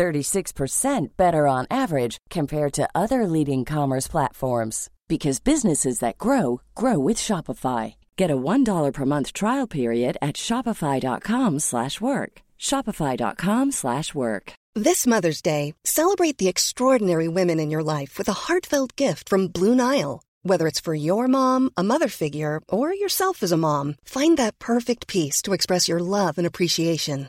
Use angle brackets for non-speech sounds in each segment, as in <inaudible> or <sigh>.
36% better on average compared to other leading commerce platforms because businesses that grow grow with Shopify. Get a $1 per month trial period at shopify.com/work. shopify.com/work. This Mother's Day, celebrate the extraordinary women in your life with a heartfelt gift from Blue Nile. Whether it's for your mom, a mother figure, or yourself as a mom, find that perfect piece to express your love and appreciation.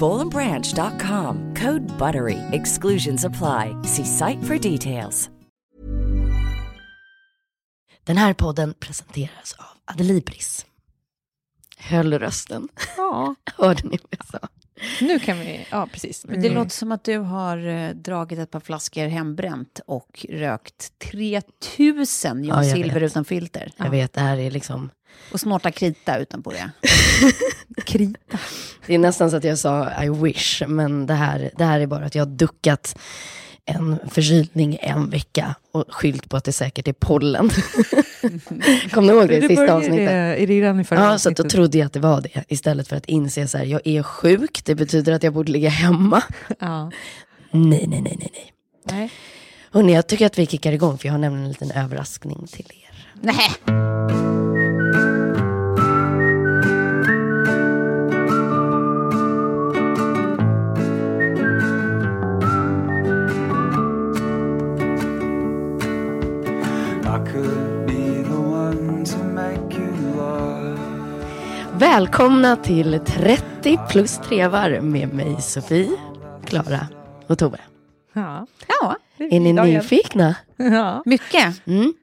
bowlandbranch.com. Code BUTTERY. Exclusions apply. See site for details. Den här podden presenteras av Adelibris. Höll rösten. Ja, <laughs> Hörde ni vad jag sa? nu kan vi... Ja, precis. Det låter som att du har eh, dragit ett par flaskor hembränt och rökt 3000 John Ja, Silver vet. utan filter. Jag vet, det här är liksom... Och snorta krita utanpå det. <laughs> Krita. Det är nästan så att jag sa I wish, men det här, det här är bara att jag har duckat en förkylning en vecka och skylt på att det säkert är pollen. <laughs> Kom ni ihåg det i sista avsnittet? Det redan i förra Ja, så att då avsnittet? trodde jag att det var det. Istället för att inse så här, jag är sjuk, det betyder att jag borde ligga hemma. Ja. Nej, nej, nej, nej, nej. Nej. Hörrni, jag tycker att vi kickar igång, för jag har nämligen en liten överraskning till er. Nej. Välkomna till 30 plus trevar med mig Sofie, Klara och Tove. Ja. Ja, Är ni Idag igen. nyfikna? ja. mycket. Mm.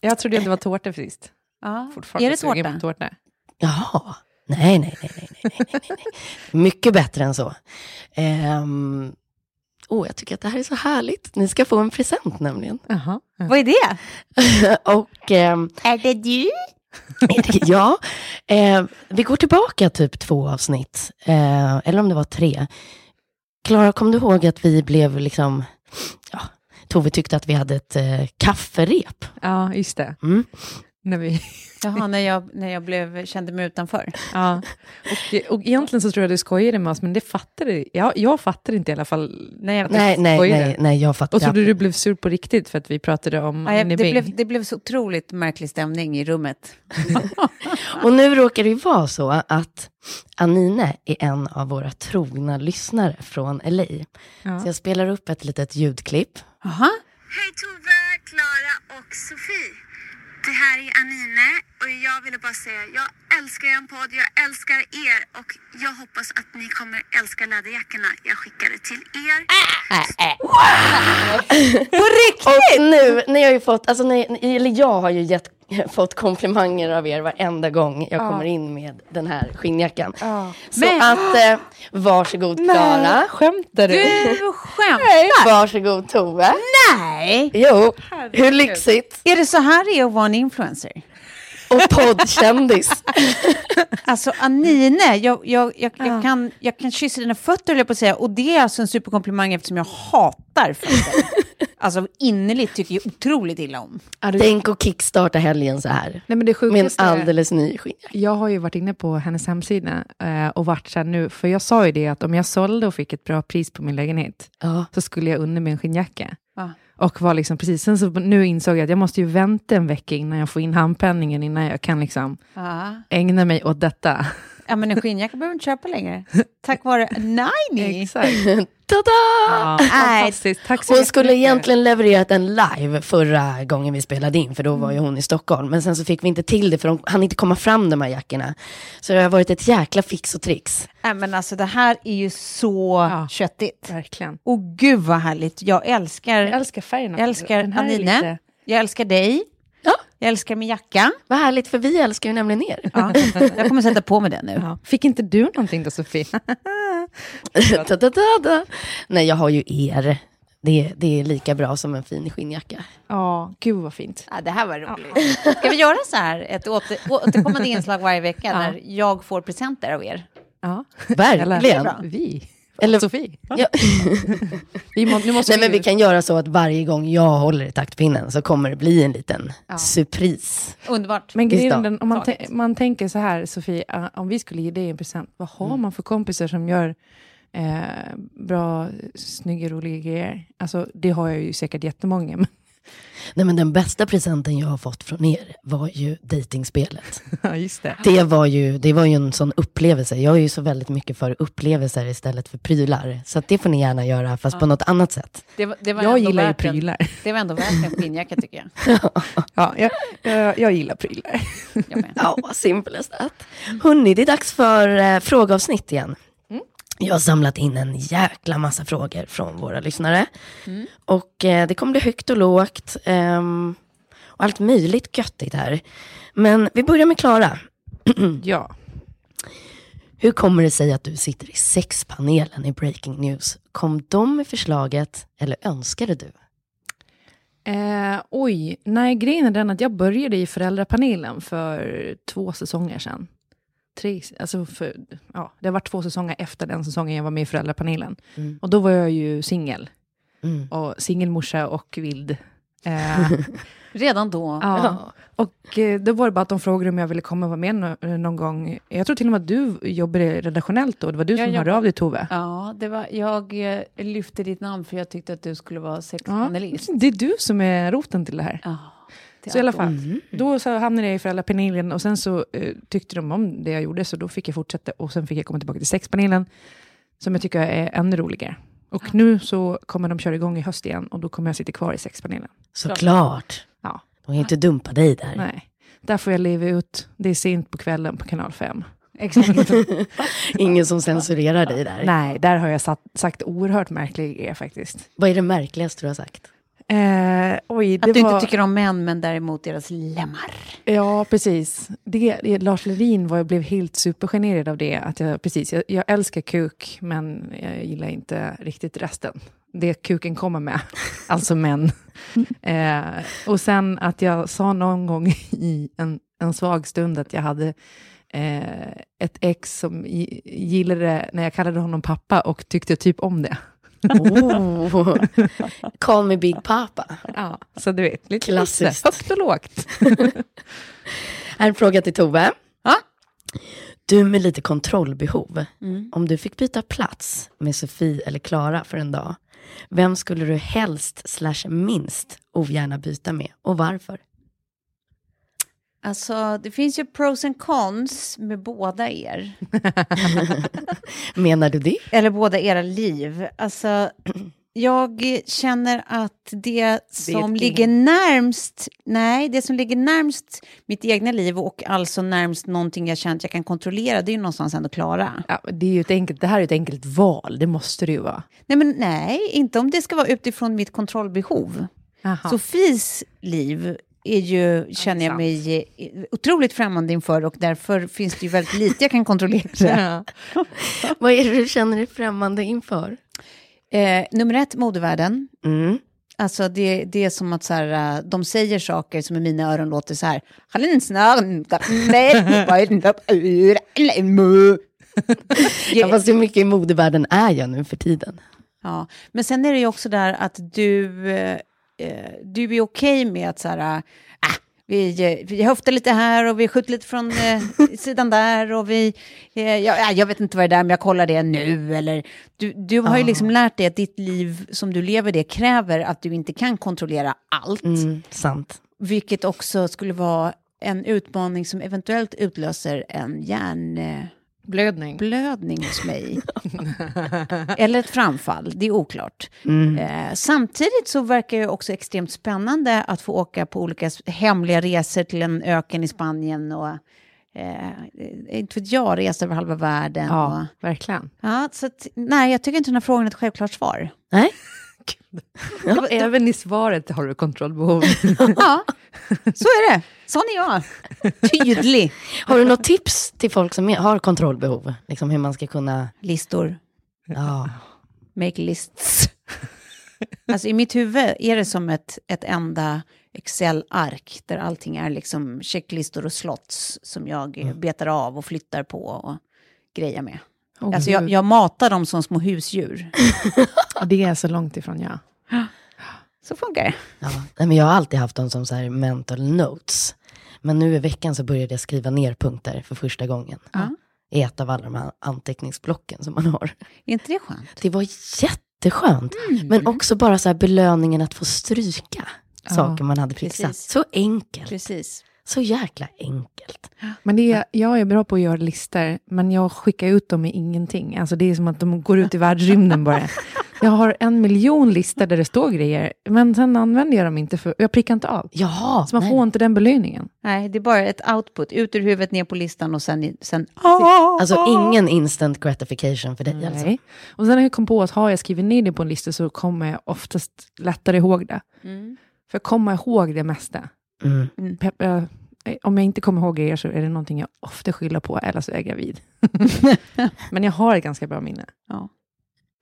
Jag trodde att det var tårta sist. Ja. Fortfarande Är det tårta? på tårta. Jaha. Nej, nej, nej, nej, nej, nej, nej. Mycket bättre än så. Ehm, oh, jag tycker att det här är så härligt. Ni ska få en present nämligen. Jaha. Ja. Vad är det? <laughs> och ehm, Är det du? <laughs> ja, eh, vi går tillbaka typ två avsnitt, eh, eller om det var tre. Klara, kom du ihåg att vi blev liksom, ja, Tove tyckte att vi hade ett eh, kafferep. ja, just det. Mm. När vi, Jaha, när jag, när jag blev, kände mig utanför. ja. och, och egentligen så tror jag du skojade med oss, men det fattade jag. Jag fattade inte i alla fall. Nej, jag, Nej, nej, skojade. nej, nej, jag fattar. Och trodde du blev sur på riktigt för att vi pratade om Ja, jag, det, blev, det blev så otroligt märklig stämning i rummet. <laughs> Och nu råkar det ju vara så att Anine är en av våra trogna lyssnare från LA. Ja. Så jag spelar upp ett litet ljudklipp. Jaha. Hej Tove, Klara och Sofie. Det här är Anine och jag ville bara säga jag älskar er podd, jag älskar er och jag hoppas att ni kommer älska läderjackorna jag skickade till er. På riktigt? Och nu, ni har ju fått, alltså ni, eller jag har ju gett, <laughs> fått komplimanger av er varenda gång jag kommer in med den här skinnjackan. Så Men- att, eh, varsågod Klara. Skämtar du? Du skämtar? Varsågod Tove. Nej! Jo, hur lyxigt. Är det så här det är att vara en influencer? Och poddkändis. <laughs> Alltså Anine, jag, jag, jag, jag, kan, jag kan kyssa dina fötter höll jag på att säga. Och det är alltså en superkomplimang eftersom jag hatar fötter. <laughs> alltså innerligt tycker jag otroligt illa om. Tänk att kickstarta helgen så här. Nej, men det Med en alldeles ny skinnjacka. Jag har ju varit inne på hennes hemsida eh, och varit så här nu, för jag sa ju det att om jag sålde och fick ett bra pris på min lägenhet Ja. så skulle jag unna mig en skinnjacka. Ja. Och var liksom precis, sen så nu insåg jag att jag måste ju vänta en vecka innan jag får in handpenningen, innan jag kan liksom Ja. ägna mig åt detta. Ja, men en skinnjacka behöver du inte köpa längre. Tack vare Nini. <laughs> Exakt. Tada! Ja, Nej. fantastiskt. Tack så Hon skulle egentligen levererat den live förra gången vi spelade in, för då var ju hon i Stockholm. Men sen så fick vi inte till det, för de hann inte komma fram de här jackorna. Så det har varit ett jäkla fix och trix. Nej, men alltså det här är ju så Ja. köttigt. Verkligen. Och gud vad härligt. Jag älskar, Jag älskar färgerna. jag älskar Anine. lite- Jag älskar dig. Ja. Jag älskar min jacka. Vad härligt, för vi älskar ju nämligen er. Ja. <laughs> Jag kommer sätta på mig den nu. Ja. Fick inte du någonting då, Sofie? <laughs> Nej, jag har ju er. Det, det är lika bra som en fin skinnjacka. Ja, gud vad fint. Ja, det här var roligt. Ska vi göra så här, ett åter, återkommande inslag varje vecka Ja. där jag får presenter av er? Ja. Verkligen. Vi. Eller- Sofie. Ja. <laughs> Vi må, nu måste Nej, men vi kan göra så att varje gång jag håller i taktpinnen så kommer det bli en liten surpris. Underbart. Men grejen om man, man tänker så här, Sofie, uh, om vi skulle ge dig en present, vad har Mm. man för kompisar som gör eh, bra, snygga, roliga grejer? Alltså, det har jag ju säkert jättemånga. Men, Nej, men den bästa presenten jag har fått från er var ju dejtingspelet. <laughs> ja, just det. Det var, ju, det var ju en sån upplevelse. Jag är ju så väldigt mycket för upplevelser istället för prylar. Så att det får ni gärna göra, fast på något annat sätt. Det, var- det var Jag gillar ju värt en- prylar. Det var ändå värt en skinnjacka tycker jag. <laughs> Ja, jag, jag, jag gillar prylar. Ja, simple as that. Hörni, det är dags för eh, frågeavsnitt igen. Jag har samlat in en jäkla massa frågor från våra lyssnare. Och eh, det kommer bli högt och lågt. ehm, och allt möjligt göttigt här. Men vi börjar med Klara. <clears throat> Ja. Hur kommer det sig att du sitter i sexpanelen i Breaking News? Kom de med förslaget eller önskade du? Eh, oj, nej, grejen är den att jag började i föräldrapanelen för två säsonger sedan. Tre, alltså för, ja, det har varit två säsonger efter den säsongen jag var med i föräldrapanelen. Mm. Och då var jag ju singel. Mm. Och singelmorsa och vild. Eh, <laughs> Redan då. ja. Och eh, då var det bara att de frågade om jag ville komma och vara med nå- någon gång. Jag tror till och med att du jobbade redaktionellt då. Det var du Jag som hörde av dig Tove. Ja, det var, jag eh, lyfte ditt namn för jag tyckte att du skulle vara Ja, sexpanelist. det är du som är roten till det här. Ja. Så i alla fall, Mm. då så hamnade jag i föräldrapanelen och sen så eh, tyckte de om det jag gjorde, så då fick jag fortsätta och sen fick jag komma tillbaka till sexpanelen, som jag tycker är ännu roligare. Och nu så kommer de köra igång i höst igen och då kommer jag sitta kvar i sexpanelen. Såklart. Ja. De kan ju inte dumpa dig där. Nej, där får jag leva ut. Det är sent på kvällen på kanal 5. Exakt. <laughs> Ingen som censurerar dig där. Nej, där har jag satt, sagt oerhört märkliga grejer faktiskt. Vad är det märkligaste du har sagt? Eh, oj, Att du var... inte tycker om män, men däremot deras lemmar. Ja, precis. Det, Lars Lerin var, jag blev helt supergenerad av det. Att jag, precis, jag, jag älskar kuk, men jag gillar inte riktigt resten. Det kuken kommer med, <laughs> alltså män. <laughs> eh, och sen att jag sa någon gång i en, en svag stund att jag hade eh, ett ex som gi- gillade när jag kallade honom pappa och tyckte typ om det. Oh. Call me Big Papa. Ja, så du vet, lite Klassiskt. högt och lågt. Här <laughs> är en fråga till Tove. Ja. Du med lite kontrollbehov. Mm. Om du fick byta plats med Sofie eller Klara för en dag, vem skulle du helst slash minst ogärna byta med och varför? Alltså, det finns ju pros and cons med båda er. <laughs> Menar du det? Eller båda era liv. Alltså, jag känner att det som ligger närmst, nej, det som ligger närmst mitt egna liv och alltså närmst någonting jag känner att jag kan kontrollera, det är ju någonstans ändå Klara. Ja, det, är ju ett enkelt, det här är ett enkelt val, det måste det ju vara. Nej, men nej, inte om det ska vara utifrån mitt kontrollbehov. Aha. Sofies liv är ju, känner jag mig eh, otroligt främmande inför och därför finns det ju väldigt lite jag kan kontrollera. <laughs> Ja. Vad är det du känner dig främmande inför? Eh, nummer ett, modevärlden. Mm. Alltså det, det är som att så här, eh, de säger saker som i mina öron låter så här. <laughs> Ja, fast hur mycket i modevärlden är jag nu för tiden? Ja, men sen är det ju också där att du, eh, eh, du är okej med att så här, ah, Vi, eh, vi höftar lite här och vi skjuter lite från eh, <laughs> sidan där och vi... Eh, ja, jag vet inte vad det är, men jag kollar det nu. Eller, du, du har ju liksom lärt dig att ditt liv som du lever det kräver att du inte kan kontrollera allt. Mm, sant. Vilket också skulle vara en utmaning som eventuellt utlöser en hjärnblödning Blödning. hos mig. <laughs> Eller ett framfall, det är oklart. Mm. Eh, samtidigt så verkar det också extremt spännande att få åka på olika hemliga resor till en öken i Spanien och eh, inte vet jag, resa över halva världen. Ja, Och, verkligen. ja, så att, nej, jag tycker inte den här frågan är ett självklart svar. Nej? Ja, även i svaret har du kontrollbehov. <laughs> Ja, så är det. Sån är jag. Tydlig. Har du något tips till folk som har kontrollbehov? Liksom hur man ska kunna... Listor. Ja. Make lists. Alltså i mitt huvud är det som ett, ett enda Excel-ark där allting är liksom checklistor och slots som jag eh, betar av och flyttar på och grejer med. Oh, Alltså jag, jag matar dem som små husdjur. <laughs> Det är så långt ifrån jag. Så funkar det. ja. Nej, men jag har alltid haft dem som så här mental notes. Men nu i veckan så började jag skriva ner punkter för första gången. Ja. I ett av alla de här anteckningsblocken som man har. Är inte det skönt? Det var jätteskönt. Mm. Men också bara så här belöningen att få stryka Ja, saker man hade fixat. precis. Så enkelt. Precis. Så jäkla enkelt. Men det är, jag är bra på att göra listor, men jag skickar ut dem med ingenting. Alltså det är som att de går ut i världsrymden bara. <laughs> Jag har en miljon listor där det står grejer, men sen använder jag dem inte, för jag prickar inte av. Jaha. Så man nej. får inte den belöningen. Nej, det är bara ett output. Ut ur huvudet, ner på listan och sen... sen Alltså ingen instant gratification för dig alltså. Nej. Och sen har jag kom på att har jag skrivit ner det på en lista så kommer jag oftast lättare ihåg det. Mm. För jag kommer ihåg det mesta. Mm. Pep, eh, om jag inte kommer ihåg grejer så är det någonting jag ofta skyller på, eller så är jag gravid. <laughs> men jag har ett ganska bra minne. Ja.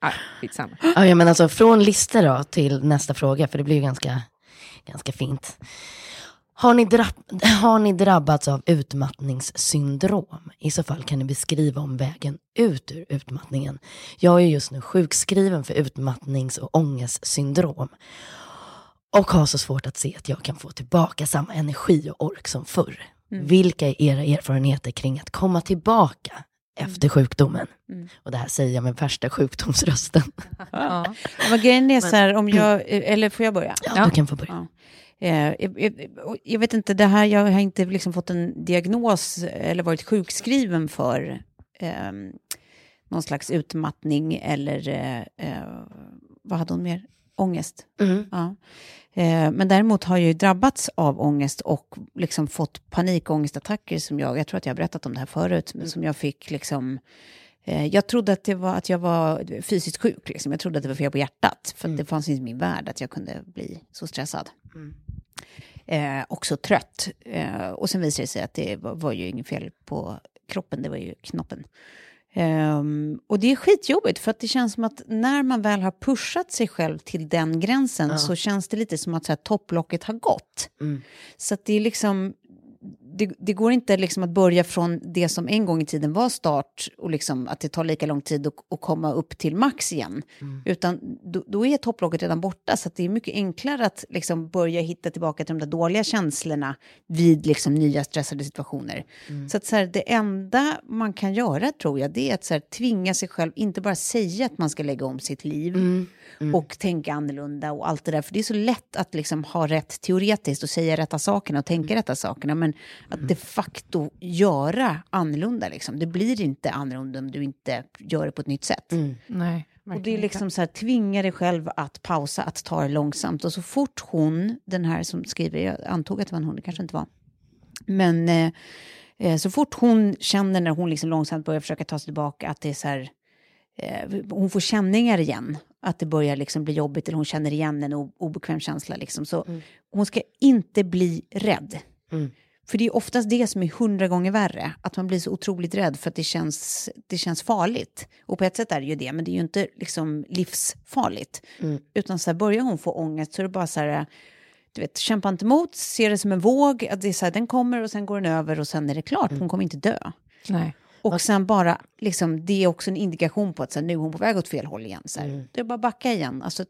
Ah, skitsamma. Ja, ja, men alltså från listor då till nästa fråga, för det blir ju ganska, ganska fint. Har ni, drabb- har ni drabbats av utmattningssyndrom? I så fall kan ni beskriva om vägen ut ur utmattningen. Jag är just nu sjukskriven för utmattnings och ångestsyndrom. Och har så svårt att se att jag kan få tillbaka samma energi och ork som förr. Vilka är era erfarenheter kring att komma tillbaka efter sjukdomen? Mm. Och det här säger jag med värsta sjukdomsrösten. <laughs> Ja. Men grejen är så här, om jag... Eller får jag börja? Ja, Ja. du kan få börja. Ja. Eh, jag vet inte, det här, jag har inte liksom fått en diagnos eller varit sjukskriven för eh, någon slags utmattning eller eh, eh, vad hade hon mer? Ångest. Mm. Ja. Eh, men däremot har jag ju drabbats av ångest och liksom fått panikångestattacker som jag, jag tror att jag har berättat om det här förut, men som jag fick liksom eh, jag trodde att, det var, att jag var fysiskt sjuk. Liksom. Jag trodde att det var fel på hjärtat. För att det fanns inte i min värld att jag kunde bli så stressad. Eh, och så trött. Eh, och sen visade det sig att det var, var ju inget fel på kroppen, det var ju knoppen. Ehm, och det är skitjobbigt för att det känns som att när man väl har pushat sig själv till den gränsen så känns det lite som att så här, topplocket har gått. Mm. Så det är liksom, det, det går inte liksom att börja från det som en gång i tiden var start och liksom att det tar lika lång tid att, att komma upp till max igen. Utan då, då är topplocket redan borta så det är mycket enklare att liksom börja hitta tillbaka till de där dåliga känslorna vid liksom nya stressade situationer. Så att så här, det enda man kan göra tror jag det är att så här, tvinga sig själv, inte bara säga att man ska lägga om sitt liv och tänka annorlunda och allt det där. För det är så lätt att liksom ha rätt teoretiskt och säga rätta sakerna och tänka rätta sakerna. Men att de facto göra annorlunda. Liksom. Det blir inte annorlunda om du inte gör det på ett nytt sätt. Nej, Och det är liksom så här, tvinga dig själv att pausa, att ta det långsamt. Och så fort hon, den här som skriver, jag antog att det var en hon, det kanske inte var. Men eh, eh, så fort hon känner när hon liksom långsamt börjar försöka ta sig tillbaka att det är så här, hon får känningar igen. Att det börjar liksom bli jobbigt eller hon känner igen en obekväm känsla. Liksom. Så hon ska inte bli rädd. Mm. För det är oftast det som är hundra gånger värre. Att man blir så otroligt rädd för att det känns, det känns farligt. Och på ett sätt är det ju det, men det är ju inte liksom livsfarligt. Mm. Utan så här, börjar hon få ångest så är det bara så här, du vet, kämpa inte emot, se det som en våg, att det är så här, den kommer och sen går den över och sen är det klart, hon kommer inte dö. Nej. Och sen bara, liksom, det är också en indikation på att så här, nu är hon på väg åt fel håll igen. Så här. Mm. Det är bara backa igen. Alltså,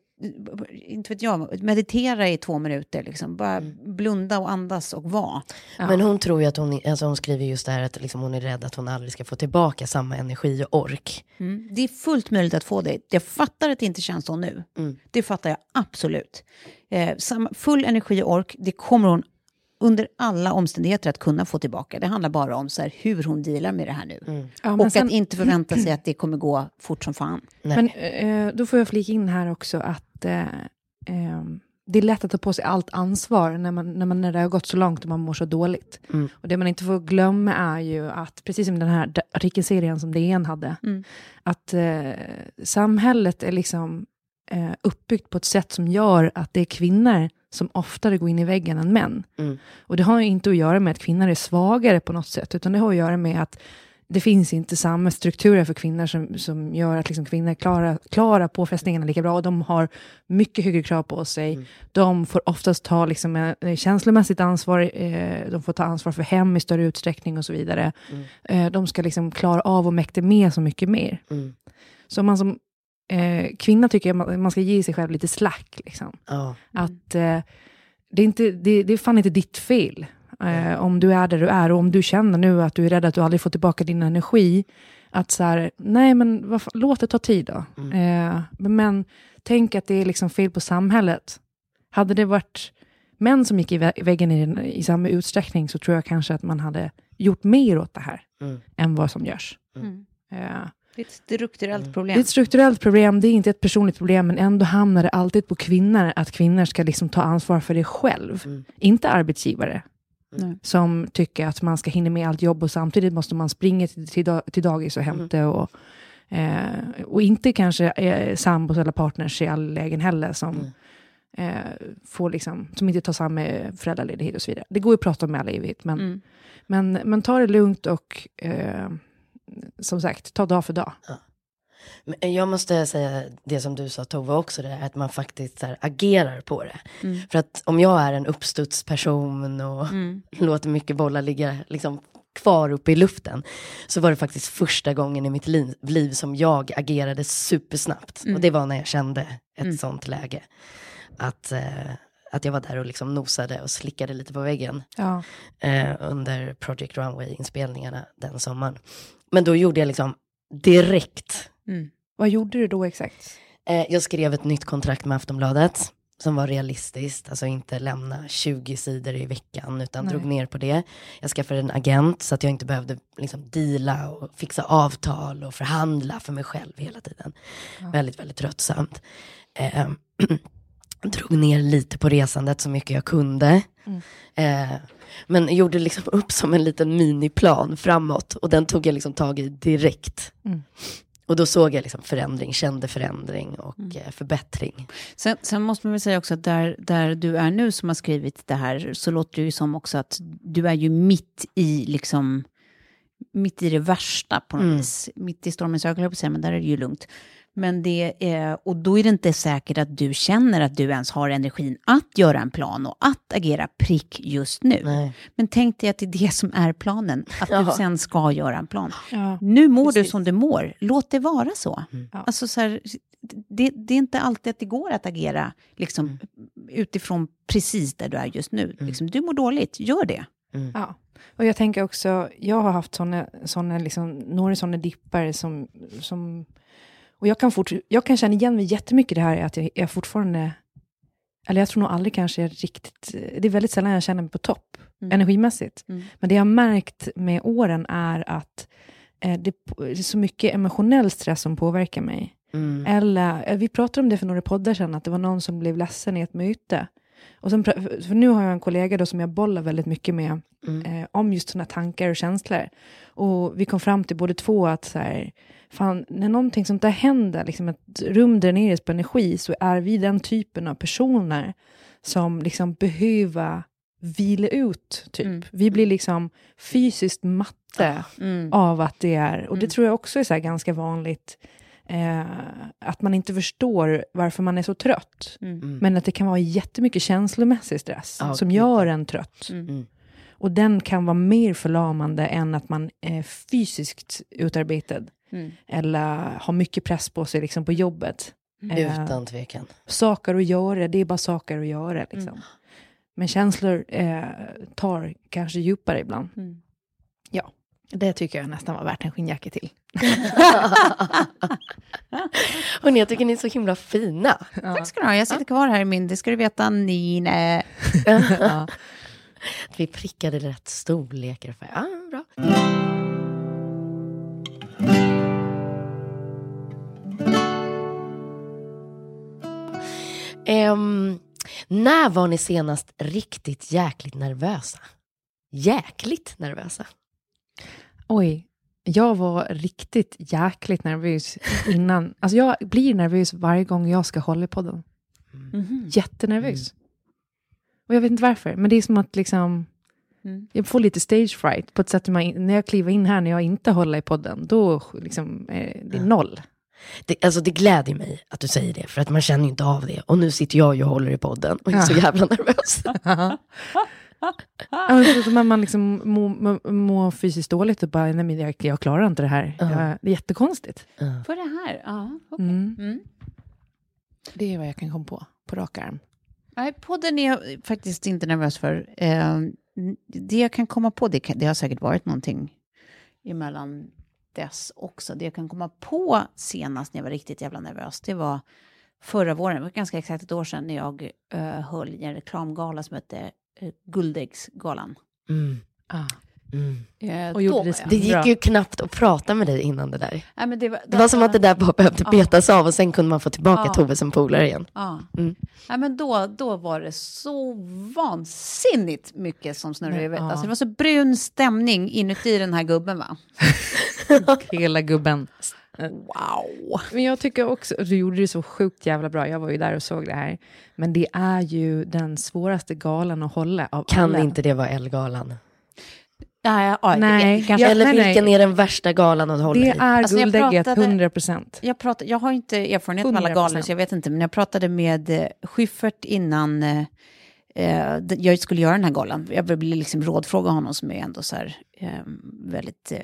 inte vet jag, meditera i två minuter. Liksom. Bara blunda och andas och vara. Men hon tror ju att hon, alltså hon skriver just det här att liksom hon är rädd att hon aldrig ska få tillbaka samma energi och ork. Mm. Det är fullt möjligt att få det. Jag fattar att det inte känns så nu. Mm. Det fattar jag absolut. Eh, samma, full energi och ork, det kommer hon under alla omständigheter att kunna få tillbaka. Det handlar bara om så här, hur hon dealar med det här nu. Mm. Ja, och sen- att inte förvänta sig <clears throat> att det kommer gå fort som fan. Nej. Men eh, då får jag flika in här också att eh, eh, det är lätt att ta på sig allt ansvar när, man, när, man, när det har gått så långt och man mår så dåligt. Mm. Och det man inte får glömma är ju att, precis som den här artikelserien som DN hade, Mm. att eh, samhället är liksom eh, uppbyggt på ett sätt som gör att det är kvinnor som oftare går in i väggen än män. Mm. Och det har ju inte att göra med att kvinnor är svagare på något sätt, utan det har att göra med att det finns inte samma strukturer för kvinnor som, som gör att liksom kvinnor klarar, klarar påfrestningarna lika bra. Och de har mycket högre krav på sig. De får oftast ta liksom, eh, känslomässigt ansvar. Eh, de får ta ansvar för hem i större utsträckning och så vidare. Eh, de ska liksom klara av och mäkta med så mycket mer. Mm. Så om man som eh, kvinna tycker jag man, man ska ge sig själv lite slack. Liksom. Ja. Att eh, det, är inte, det, det är fan inte ditt fel. Eh, om du är där du är och om du känner nu att du är rädd att du aldrig får tillbaka din energi. Att så här, nej men vad, låt det ta tid då. Eh, men, tänk att det är liksom fel på samhället. Hade det varit män som gick i vä- väggen i, den- i samma utsträckning så tror jag kanske att man hade gjort mer åt det här Mm. än vad som görs. Mm. Eh, Det är ett strukturellt det är problem. ett strukturellt problem, det är inte ett personligt problem, men ändå hamnar det alltid på kvinnor, att kvinnor ska liksom ta ansvar för det själv. Mm. Inte arbetsgivare. Nej. Som tycker att man ska hinna med allt jobb och samtidigt måste man springa till, till, da- till dagis och hämta. Och, eh, och inte kanske eh, sambos eller partners i all lägen heller som, eh, får liksom, som inte tar samma föräldraledighet och så vidare. Det går ju att prata om i all evighet, men, Mm. men, men ta det lugnt och eh, som sagt, ta dag för dag. Men jag måste säga det som du sa Tove också, det är att man faktiskt här, agerar på det. Mm. För att om jag är en uppstudsperson och Mm. <laughs> låter mycket bollar ligga liksom kvar uppe i luften, så var det faktiskt första gången i mitt liv, liv som jag agerade supersnabbt. Mm. Och det var när jag kände ett Mm. sånt läge. Att, eh, att jag var där och liksom nosade och slickade lite på väggen Ja. eh, under Project Runway-inspelningarna den sommaren. Men då gjorde jag liksom direkt Mm. Vad gjorde du då exakt? Eh, jag skrev ett nytt kontrakt med Aftonbladet som var realistiskt, alltså inte lämna 20 sidor i veckan utan Nej. drog ner på det. Jag skaffade en agent så att jag inte behövde liksom deala och fixa avtal och förhandla för mig själv hela tiden. Väldigt, väldigt tröttsamt. Eh, <clears throat> drog ner lite på resandet så mycket jag kunde. Eh, men gjorde liksom upp som en liten miniplan framåt och den tog jag liksom tag i direkt. Mm. Och då såg jag liksom förändring, kände förändring och eh, förbättring. Sen, sen måste man väl säga också att där, där du är nu som har skrivit det här så låter det ju som också att du är ju mitt i liksom mitt i det värsta på något Mm. vis. Mitt i stormens öga, men där är det ju lugnt. Men det är, och då är det inte säkert att du känner att du ens har energin att göra en plan och att agera prick just nu. Nej. Men tänk dig att det är det som är planen, att du Ja. sen ska göra en plan. Ja. Nu mår du Precis. som du mår, låt det vara så. Ja. Alltså så här, det, det är inte alltid att det går att agera liksom, utifrån precis där du är just nu. Liksom, du mår dåligt, gör det. Ja. Och jag tänker också, jag har haft såna, såna liksom, några sådana dippar som, som och jag kan, fort, jag kan känna igen mig jättemycket i det här att jag, jag fortfarande, eller jag tror nog aldrig kanske jag riktigt, det är väldigt sällan jag känner mig på topp, Mm. energimässigt. Mm. Men det jag har märkt med åren är att eh, det, det är så mycket emotionell stress som påverkar mig. Mm. Eller, eh, vi pratade om det för några poddar sedan, att det var någon som blev ledsen i ett möte. Och sen, för nu har jag en kollega då som jag bollar väldigt mycket med Mm. eh, om just sådana tankar och känslor. Och vi kom fram till både två att så här, fan, när någonting sånt där händer, liksom ett rum dräneras på energi, så är vi den typen av personer som liksom behöver vila ut, typ. Mm. Vi blir liksom fysiskt matte Mm. av att det är, och det Mm. tror jag också är så här ganska vanligt, eh, att man inte förstår varför man är så trött. Mm. Mm. Men att det kan vara jättemycket känslomässig stress Ja, som gud, gör en trött. Och den kan vara mer förlamande än att man är fysiskt utarbetad. Mm. Eller har mycket press på sig liksom, på jobbet. Eh, Utan tvekan. saker att göra, det är bara saker att göra. Liksom. Men känslor eh, tar kanske djupare ibland. Mm. Ja, det tycker jag nästan var värt en skinnjacka till. <laughs> Hörni, jag tycker ni är så himla fina. Tack ska du ha. Jag sitter kvar här i min, det ska du veta, Nina. <laughs> Ja. Vi prickade rätt storlekar. färg. Ja, bra. Ehm, när var ni senast riktigt jäkligt nervösa? Jäkligt nervösa? Oj, jag var riktigt jäkligt nervös innan. <laughs> Alltså jag blir nervös varje gång jag ska hålla i podden. Mhm. Jättenervös. Och jag vet inte varför, men det är som att liksom... Mm. Jag får lite stage fright på ett sätt. Man, när jag kliver in här när jag inte håller i podden, då liksom, eh, det är noll. Det, alltså det gläder mig att du säger det, för att man känner ju inte av det. Och nu sitter jag ju och håller i podden och är så jävla nervös. <laughs> Ja, men man, man liksom mår må, må fysiskt dåligt och bara, nej men jag, jag klarar inte det här. Ja. Jag, det är jättekonstigt. För det här? Ja, okej. Mm. Mm. Det är vad jag kan komma på, på rak arm. Nej, podden är jag faktiskt inte nervös för. Eh, det jag kan komma på, det, kan, det har säkert varit någonting emellan dess också. Det jag kan komma på senast när jag var riktigt jävla nervös, det var förra våren, det var ganska exakt ett år sedan, när jag uh, höll i en reklamgala som hette uh, Guldäggsgalan. Mm. Ah. Mm. Eh, Och gjorde det Det gick Bra. ju knappt att prata med dig innan det där. Nej, men det, var, Det var som att det där bara behövde Ja. betas av och sen kunde man få tillbaka Ja. Tove som polare igen. Ja. Mm. Nej, men då, då var det så vansinnigt mycket som snurrade i huvudet. Ja. Alltså, det var så brun stämning inuti den här gubben va? <laughs> Hela gubben. Wow! Men jag tycker också, du gjorde det så sjukt jävla bra, jag var ju där och såg det här. Men det är ju den svåraste galan att hålla av Kan alla. inte det vara Ellegalan? Ja, ja, Nej. det, kanske, Eller nej, nej. vilken är den värsta galan att hålla Det i? är Alltså, jag guldägget, pratade- 100 procent. jag, pratar, jag har inte erfarenhet av alla 100%. galor så jag vet inte, men jag pratade med eh, Schyffert innan eh, eh, jag skulle göra den här galan. Jag ville liksom rådfråga honom som är ändå så här eh, väldigt, eh,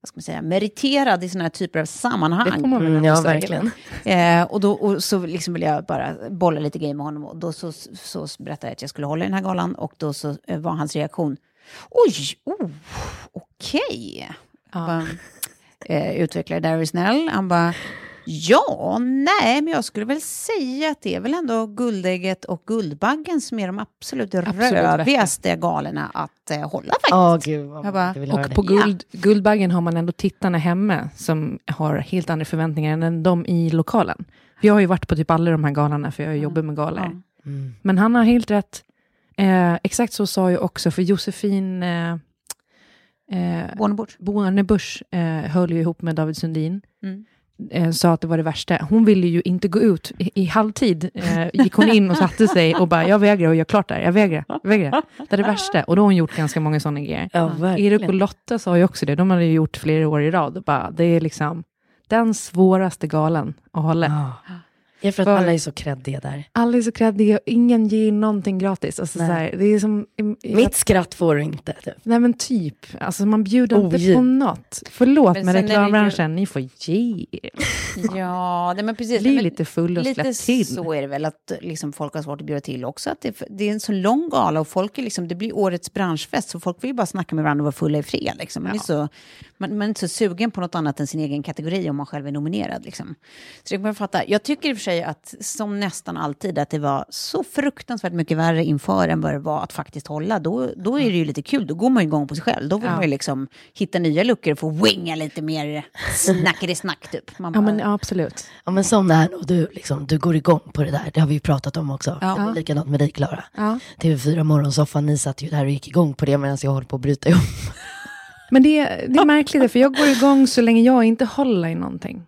vad ska man säga, meriterad i sådana här typer av sammanhang. Det får man Mm, ja, verkligen. Eh, och då och så liksom ville jag bara bolla lite grejer med honom. Och då så, så berättade jag att jag skulle hålla i den här galan. Och då så eh, var hans reaktion, oj, oh, okej. Ja. Bara, Eh, utvecklare där är snäll. Han bara, ja, nej, men jag skulle väl säga att det är väl ändå Guldägget och Guldbaggen som är de absolut, Absolut rövigaste galorna att eh, hålla faktiskt. Åh gud Jag bara, jag Och på guld, Guldbaggen har man ändå tittarna hemma som har helt andra förväntningar än de i lokalen. Jag har ju varit på typ alla de här galorna för jag jobbar med galor. Ja. Mm. Men han har helt rätt. Eh, exakt så sa jag också, för Josefin eh, eh, Bornebusch. Bornebusch eh, höll ju ihop med David Sundin. Mm. Eh, sa att det var det värsta. Hon ville ju inte gå ut. I, i halvtid eh, gick hon in och satte sig och bara, jag vägrar och jag klart där. Jag vägrar. Jag vägrar. Det är det värsta. Och då har hon gjort ganska många sådana grejer. Ja, Erik och. Lotta sa ju också det. De hade ju gjort flera år i rad. Bara, det är liksom den svåraste galan att hålla. Ja. Ja, för att För- alla är så kreddiga där. Alla är så kreddiga och ingen ger någonting gratis. Alltså, så här, det är som, Mitt skratt får du inte. Typ. Nej men typ, alltså man bjuder inte Ogin. på något. Förlåt Men är det ju- reklambranschen, ni får ge. <laughs> Ja, nej, men precis. Bli Men- lite full och Lite släpp till. så är det väl att liksom, folk har svårt att bjuda till också. Att det, det är en så lång gala och folk är liksom, det blir årets branschfest så folk vill ju bara snacka med varandra och vara fulla i fred. Liksom. Man, är så, man, man är inte så sugen på något annat än sin egen kategori om man själv är nominerad. Liksom. Så det kan man fatta. Jag tycker i och för sig att som nästan alltid att det var så fruktansvärt mycket värre inför än vad det var att faktiskt hålla. Då, då är det ju lite kul, då går man ju igång på sig själv. Då vill Ja. man ju liksom hitta nya luckor och få winga lite mer snackeri-snack typ. Man Ja bara, men ja, absolut. Ja men sån är nog du, liksom, du går igång på det där. Det har vi ju pratat om också. Ja. Det Likadant med dig Klara. Ja. TV4 Morgonsoffan, ni satt ju där och gick igång på det medan jag håller på att bryta ihop. <laughs> Men det, är- det är märkligt, för jag går igång så länge jag inte håller i någonting.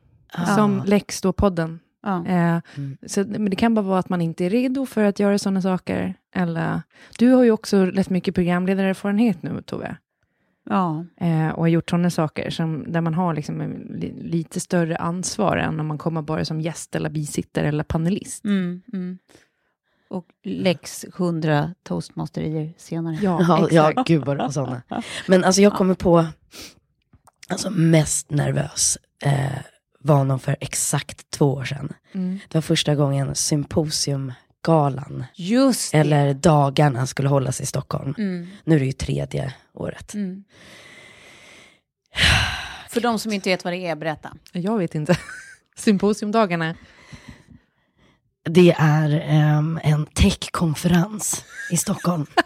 Som Lex då, podden. Ja. Eh, så, men det kan bara vara att man inte är redo för att göra sådana saker. Eller, du har ju också rätt mycket programledarerfarenhet nu, Tove. ja. Eh, och har gjort sådana saker som, där man har liksom en, li, lite större ansvar än om man kommer bara som gäst eller bisittare eller panelist. Mm, mm. Och Lex 100 toastmasterier senare. Ja, <laughs> Ja, exakt. ja gud vad sådana. Men alltså jag kommer på, alltså mest nervös eh, var nog för exakt två år sedan. Mm. Det var första gången symposiumgalan, Just det. eller dagarna, skulle hållas i Stockholm. Mm, Nu är det ju tredje året. mm. För de som inte vet vad det är, berätta. Jag vet inte. <laughs> Symposiumdagarna. Det är ehm, en techkonferens i Stockholm. <laughs>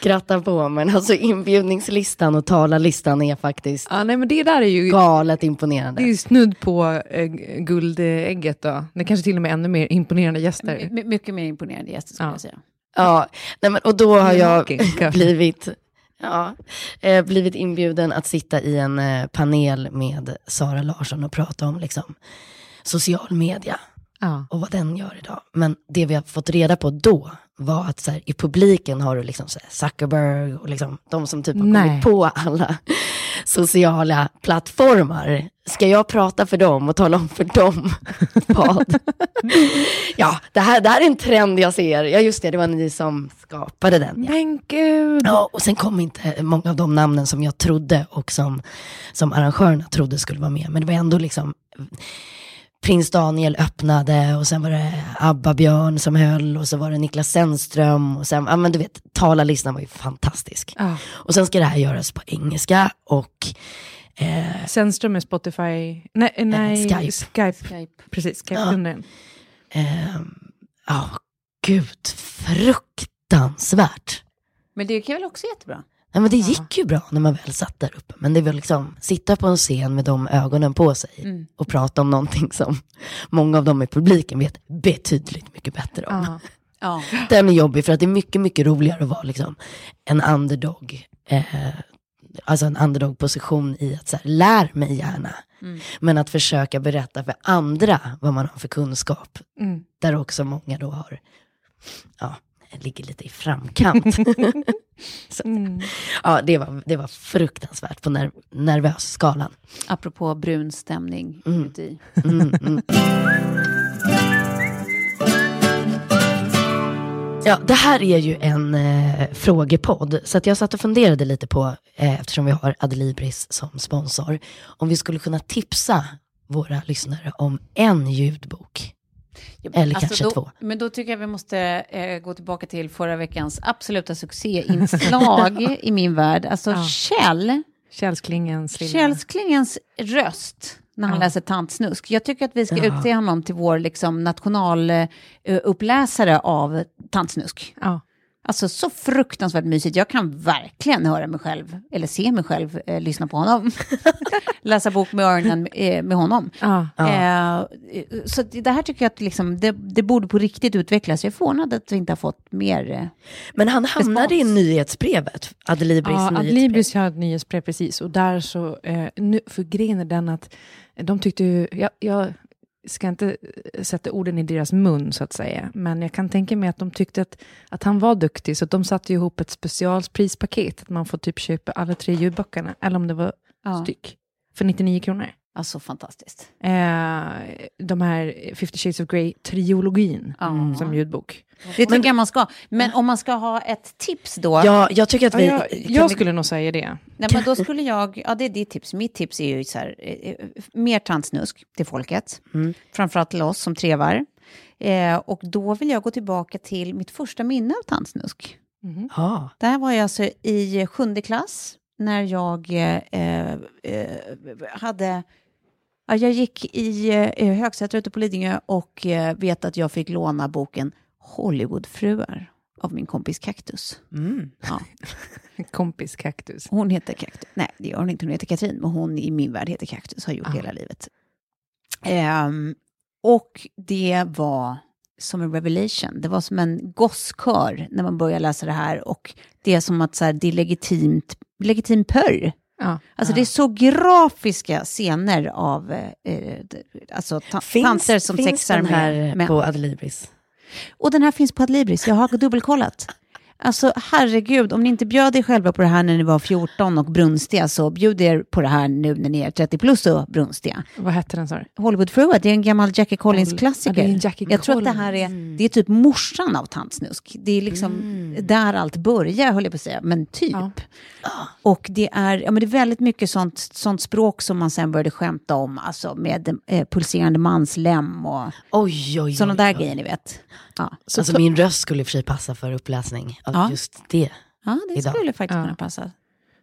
Skrattar på, men alltså inbjudningslistan och talarlistan är faktiskt Ja, nej, men det där är ju, galet det är imponerande. ju snudd på äh, guldägget då. Det är kanske till och med ännu mer imponerande gäster. My- mycket mer imponerande gäster skulle Ja. jag säga. Ja, nej men, och då har jag <laughs> blivit, ja, eh, blivit inbjuden att sitta i en eh, panel med Sara Larsson och prata om liksom, social media Ja. och vad den gör idag. Men det vi har fått reda på då var att så här, i publiken har du liksom så Zuckerberg och liksom, de som typ har Nej. kommit på alla <laughs> sociala plattformar. Ska jag prata för dem och tala om för dem <laughs> vad? ja, det här, det här är en trend jag ser. Ja, just det, det var ni som skapade den. Ja. Men gud. Ja, och sen kom inte många av de namnen som jag trodde och som, som arrangörerna trodde skulle vara med. Men det var ändå liksom Prins Daniel öppnade och sen var det Abba Björn som höll och så var det Niklas Zennström och sen, ja men du vet, talarlistan var ju fantastisk. Ja. Och sen ska det här göras på engelska och eh, Zennström är Spotify. Nej, nej Skype. Skype. Skype. Precis, Ja. Skype-grundaren. eh, ja, gud, fruktansvärt. Men det kan väl också jättebra? Nej, men det gick ju bra när man väl satt där uppe. Men det var liksom, sitta på en scen med de ögonen på sig Mm. och prata om någonting som många av dem i publiken vet betydligt mycket bättre om. Ja. Ja. Den är jobbig för att det är mycket, mycket roligare att vara liksom en underdog. Eh, alltså en underdog-position i att så här, lär mig gärna. Mm. Men att försöka berätta för andra vad man har för kunskap. Mm. Där också många då har, ja, ligger lite i framkant. <laughs> <laughs> Så, Mm. ja, det var, det var fruktansvärt på ner, nervös skalan. Apropå brun stämning Mm. uti. Mm, mm. Ja, det här är ju en eh, frågepodd, så att jag satt och funderade lite på, eh, eftersom vi har Adlibris som sponsor, om vi skulle kunna tipsa våra lyssnare om en ljudbok. Ja, Eller kanske då, två. Men då tycker jag vi måste eh, gå tillbaka till förra veckans absoluta succéinslag <laughs> i min värld. Alltså Ja. Kjell, Källsklingens. Källsklingens röst när han Ja. läser Tantsnusk. Jag tycker att vi ska Ja. utse honom till vår liksom, nationaluppläsare av Tantsnusk. Ja. Alltså så fruktansvärt mysigt. Jag kan verkligen höra mig själv, eller se mig själv, eh, lyssna på honom. <laughs> Läsa bok med öronen eh, med honom. Ja. Eh, så det det här tycker jag att liksom, det, det borde på riktigt utvecklas. Jag är förvånad att vi inte har fått mer. eh, Men han hamnade i Respons. nyhetsbrevet, Adlibris Ja, nyhetsbrev. Adlibris har ett nyhetsbrev precis och där så, eh, nu, för grejen är den att de tyckte ju, jag, jag ska inte eh, sätta orden i deras mun så att säga, men jag kan tänka mig att de tyckte att, att han var duktig, så de satte ihop ett specialprispaket, att man får typ köpa alla tre ljudböckerna, eller om det var Ja. styck, för 99 kronor. Alltså fantastiskt. Eh, de här 50 Shades of Grey-triologin Ja. som ljudbok. Det tycker jag man ska. Men om man ska ha ett tips då. Ja, jag tycker att Ja, vi... jag kan jag vi- skulle nog säga det. Nej, men då skulle jag, ja det är ditt tips. Mitt tips är ju så här, eh, eh, mer tantsnusk till folket. Mm. Framförallt till oss som trevar. Eh, och då vill jag gå tillbaka till mitt första minne av tantsnusk. Ja, Där var jag alltså i sjunde klass när jag eh, eh, hade... Ja, jag gick i eh, Högsätra ute på Lidingö och eh, vet att jag fick låna boken Hollywoodfruar av min kompis Kaktus. mm. Ja, <laughs> Kompis kaktus. hon heter Kaktus. Nej, det gör hon inte. Hon heter Katrin, men hon i min värld heter Kaktus. Har gjort Ah. hela livet. Ehm, och det var som en revelation. Det var som en gosskör när man börjar läsa det här. Och det är som att så här, det är legitimt, legitim pörr. Ja. Alltså det är så grafiska scener av eh, eh, alltså, ta- tanter som finns sexar den här med på Adlibris? Och den här finns på Adlibris, jag har dubbelkollat. Alltså herregud, om ni inte bjöd er själva på det här när ni var 14 och brunstiga, så bjud er på det här nu när ni är 30 plus och brunstiga. Vad hette den sa du? Hollywoodfruar, det är en gammal Jackie Collins-klassiker. Ja, Jackie jag tror att det här är, det är typ morsan av tantsnusk. Det är liksom där allt börjar, höll jag på att säga, men typ. Ja. Och det är, ja, men det är väldigt mycket sånt, sånt språk som man sen började skämta om, alltså med eh, pulserande manslem och Oj, oj, sådana oj, där oj. grejer, ni vet. Ja, Alltså min röst skulle i och för sig passa för uppläsning av Ja. just det. ja det Idag. skulle faktiskt Ja. kunna passa.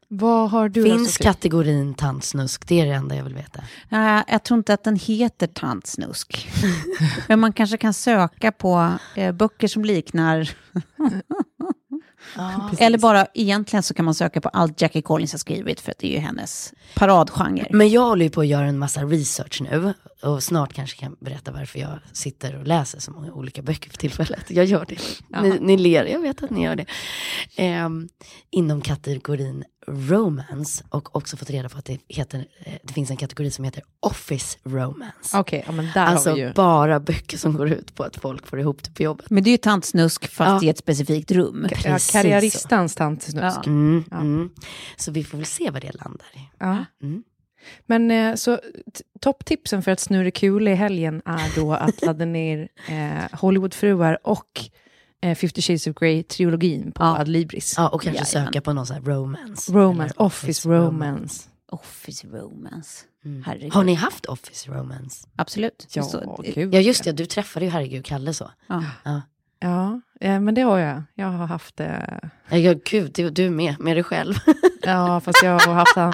Vad har du Finns Sofie? kategorin tantsnusk? Det är det enda jag vill veta. Nej, jag tror inte att den heter tantsnusk. <laughs> Men man kanske kan söka på eh, böcker som liknar... <laughs> Eller bara, egentligen så kan man söka på allt Jackie Collins har skrivit, för att det är ju hennes paradgenre. Men jag håller ju på att göra en massa research nu och snart kanske kan berätta varför jag sitter och läser så många olika böcker för tillfället. Jag gör det. Ni, ni ler, jag vet att ni gör det. Ehm, inom kategorin romance och också fått reda på att det, heter, eh, det finns en kategori som heter office romance. Okej, ja, men där Alltså har vi ju. bara böcker som går ut på att folk får ihop det på jobbet. Men det är ju tantsnusk fast Ja. i ett specifikt rum. Ja, karriäristans tantsnusk. Ja. Mm, mm. Så vi får väl se vad det landar i. Ja. Mm. Men eh, så topptipsen för att snurra kul i helgen är då att ladda <laughs> ner eh, Hollywoodfruar och eh, 50 Shades of Grey-trilogin på Ja. Adlibris. Ja, och kanske Jajamän. söka på någon sån här romance. Romance, Eller office romance. Office romance. Mm. Herregud. Har ni haft office romance? Absolut. Ja, Så- gud. Ja just det, du träffade ju herregud Kalle så. Ja. Ja. Ja, eh, men det har jag. Jag har haft det. Ja, ja gud, du, du är med, med dig själv. <laughs> Ja, fast jag har haft en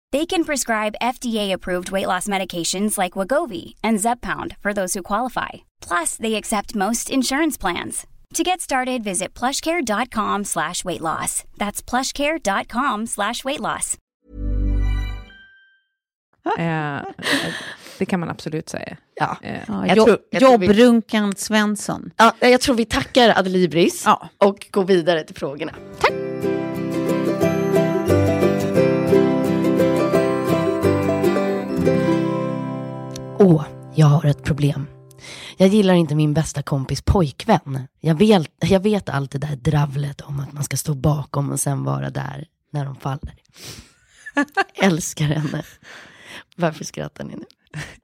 They can prescribe FDA-approved weight loss medications like Wagovi and Zepbound for those who qualify. Plus, they accept most insurance plans. To get started, visit plushcare.com slash weight loss. That's plushcare.com slash weight loss. Eh, det kan man absolut säga. Ja. Eh, Ja, Jag jobb, tror- jag tror vi- Jobbrunkan Svensson. Ja, jag tror vi tackar Adlibris Ja. och går vidare till frågorna. Åh, jag har ett problem. Jag gillar inte min bästa kompis pojkvän. Jag vet, jag vet allt det där dravlet om att man ska stå bakom och sen vara där när de faller. <laughs> Älskar henne. Varför skrattar ni nu?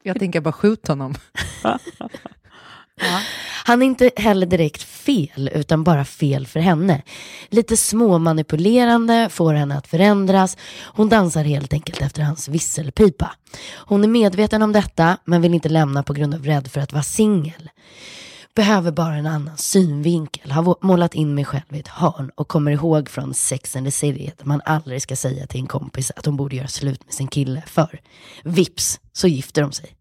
jag tänker bara skjut honom. <laughs> Han är inte heller direkt fel, utan bara fel för henne. Lite småmanipulerande, får henne att förändras. Hon dansar helt enkelt efter hans visselpipa. Hon är medveten om detta, men vill inte lämna på grund av rädd för att vara singel. Behöver bara en annan synvinkel. Har målat in mig själv i ett hörn och kommer ihåg från Sex and the City att man aldrig ska säga till en kompis att hon borde göra slut med sin kille för vips så gifter de sig.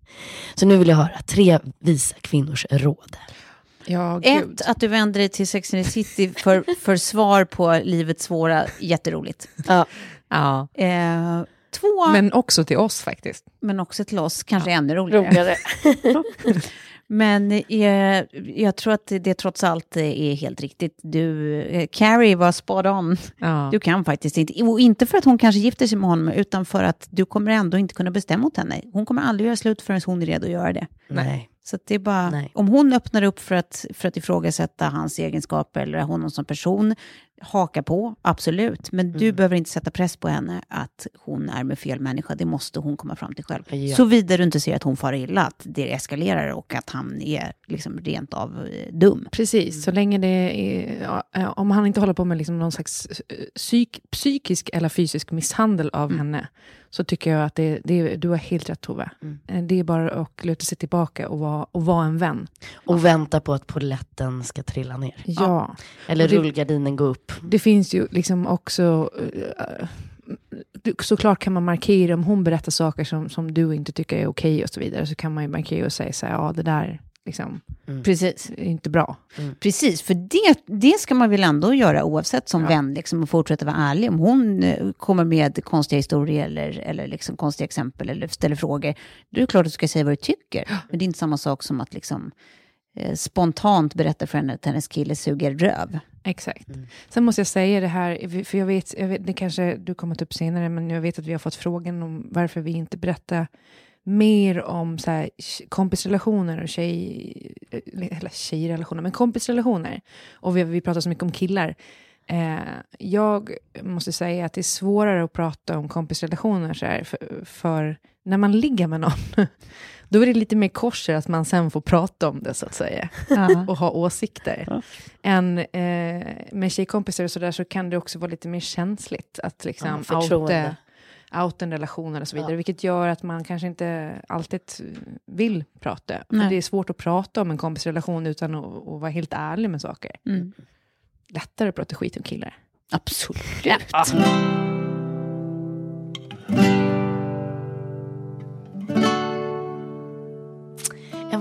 Så nu vill jag höra tre visa kvinnors råd. Ja. Ett, att du vänder dig till Sex and the City för, för svar på livets svåra, jätteroligt. Ja. Ja. Eh, två, men, Men också till oss faktiskt. också till oss, kanske ännu roligare. Roligare. <laughs> Men eh, jag tror att det, trots allt är helt riktigt. Du, eh, Carrie var spot on. Ja. Du kan faktiskt inte, och inte för att hon kanske gifter sig med honom, utan för att du kommer ändå inte kunna bestämma åt henne. Hon kommer aldrig göra slut förrän hon är redo att göra det. Nej. Så det är bara, Nej. om hon öppnar upp för att, för att ifrågasätta hans egenskaper eller honom som person, haka på, absolut. Men du Mm. behöver inte sätta press på henne att hon är med fel människa. Det måste hon komma fram till själv. Ja. Såvida du inte ser att hon far illa, att det eskalerar och att han är liksom rent av eh, dum. Precis, så länge det är, eh, om han inte håller på med liksom någon slags eh, psyk, psykisk eller fysisk misshandel av henne, så tycker jag att det, det, du har helt rätt Tove. Mm. Eh, Det är bara att luta sig tillbaka och vara, och vara en vän. Och vänta på att poletten ska trilla ner. Ja. Eller det- rullgardinen gå upp. Det finns ju liksom också... du- såklart kan man markera om hon berättar saker som, som du inte tycker är okej och så vidare, så kan man ju markera och säga så här, ja det där liksom, Precis. är inte bra. Precis, för det, det ska man väl ändå göra oavsett som vän, liksom, och fortsätta vara ärlig. Om hon eh, kommer med konstiga historier eller, eller liksom konstiga exempel eller ställer frågor, då är det klart att du ska säga vad du tycker. Men det är inte samma sak som att liksom, eh, spontant berätta för henne att hennes kille suger röv. Exakt. Sen måste jag säga det här, för jag vet, jag vet, det kanske du kommer ta upp senare, men jag vet att vi har fått frågan om varför vi inte berättar mer om så här, kompisrelationer och tjej, eller tjejrelationer, men kompisrelationer. Och vi, vi pratar så mycket om killar. Eh, jag måste säga att det är svårare att prata om kompisrelationer så här, för, för när man ligger med någon, <laughs> då är det lite mer korser att man sen får prata om det så att säga <laughs> och ha åsikter. Än eh, med tjejkompisar och sådär så kan det också vara lite mer känsligt att Ja, liksom förtroende. outa, outa en relation eller så vidare. Ja. Vilket gör att man kanske inte alltid vill prata. Det är svårt att prata om en kompisrelation utan att, att vara helt ärlig med saker. Mm. Lättare att prata skit om killar. Absolut. En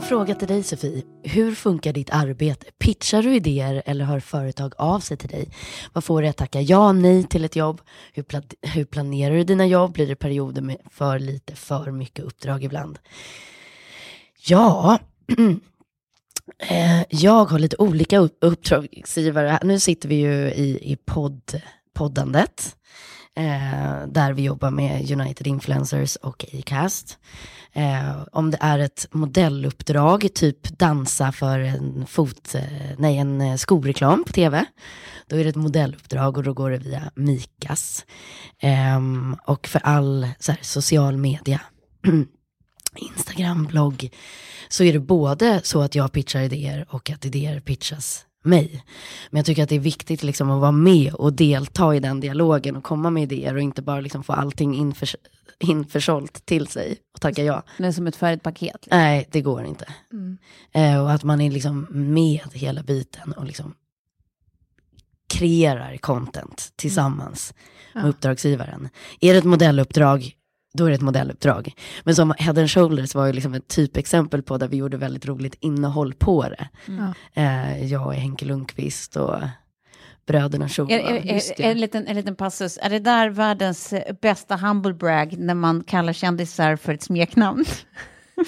fråga till dig Sofie. Hur funkar ditt arbete? Pitchar du idéer eller hör företag av sig till dig? Vad får dig att tacka ja och nej till ett jobb? Hur, pla- hur planerar du dina jobb? Blir det perioder med för lite, för mycket uppdrag ibland? Ja, <clears throat> eh, jag har lite olika uppdragsgivare. Nu sitter vi ju i, i podd, poddandet. Eh, där vi jobbar med United Influencers och Acast. Eh, om det är ett modelluppdrag, typ dansa för en, fot, eh, nej, en eh, skoreklam på tv, då är det ett modelluppdrag och då går det via Mikas. Eh, och för all så här, social media, <clears throat> Instagram, blogg, så är det både så att jag pitchar idéer och att idéer pitchas mig. Men jag tycker att det är viktigt liksom att vara med och delta i den dialogen och komma med idéer och inte bara liksom få allting införs införsålt till sig och tacka ja. Det är som ett färdigt paket. Nej, det går inte. Eh, och att man är liksom med hela biten och liksom kreerar content tillsammans med uppdragsgivaren. Är det ett modelluppdrag, då är det ett modelluppdrag. Men som Head and Shoulders var ju liksom ett typexempel på där vi gjorde väldigt roligt innehåll på det. Eh, jag och Henke Lundqvist och bröderna är, en, liten, en liten passus. Är det där världens bästa humble brag när man kallar kändisar för ett smeknamn? <laughs> <laughs>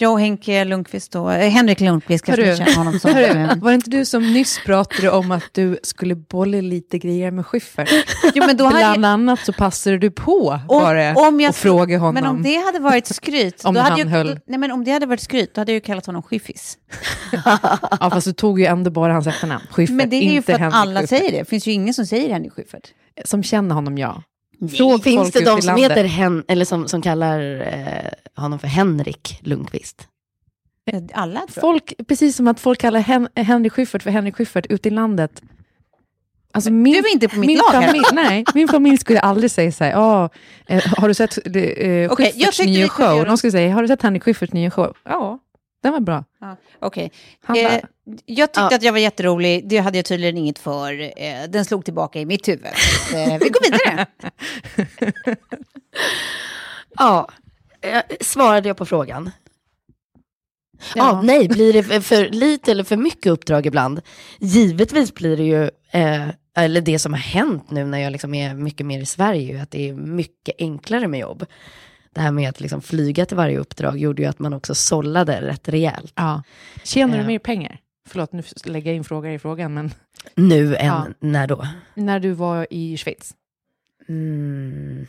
Jag och Henke Lundqvist och eh, Henrik Lundqvist kanske ni känner honom som. <laughs> Hörru, eh, var det inte du som nyss pratade om att du skulle bolla lite grejer med Schyffert? Jo, men då hade Bland jag, annat så passade du på om, bara om jag, och fråga honom. Men om det hade varit skryt, <laughs> Om då hade han jag, höll- nej, men om det hade varit skryt, då hade jag ju kallat honom Skyffis. Ja, fast du tog ju ändå bara hans efternamn. Schyffert, Men det är ju för att Henrik alla Schyffert. säger det. Det finns ju ingen som säger Henrik Schyffert. Som känner honom, ja. Fråg Finns det de som landet. heter Hen, eller som, som kallar eh, honom för Henrik Lundqvist? Eh, Alla tror. Folk, precis som att folk kallar Hen Henrik Schyffert för Henrik Schyffert ute i landet. Alltså min, Du är inte på mitt min lag familj, Nej, min familj skulle aldrig säga så här, "Ja, eh, har du sett eh, jag Schyfferts vi nya show? De skulle säga, har du sett Henrik Schyfferts nya show? Ja, den var bra. Ja, Okej. Han Eh, jag tyckte Ja. att jag var jätterolig. Det hade jag tydligen inget för. Eh, den slog tillbaka i mitt huvud. Eh, vi går vidare. <laughs> Ja, eh, svarade jag på frågan? Ja. Ja. nej, blir det för, lite eller för mycket uppdrag ibland? Givetvis blir det ju, eh, eller det som har hänt nu när jag liksom är mycket mer i Sverige, att det är mycket enklare med jobb. Det här med att liksom flyga till varje uppdrag gjorde ju att man också sållade rätt rejält. ja. Tjänar du Eh. mer pengar? Förlåt, nu lägger jag in frågor i frågan, men Nu än Ja. när då? när du var i Schweiz? Mm.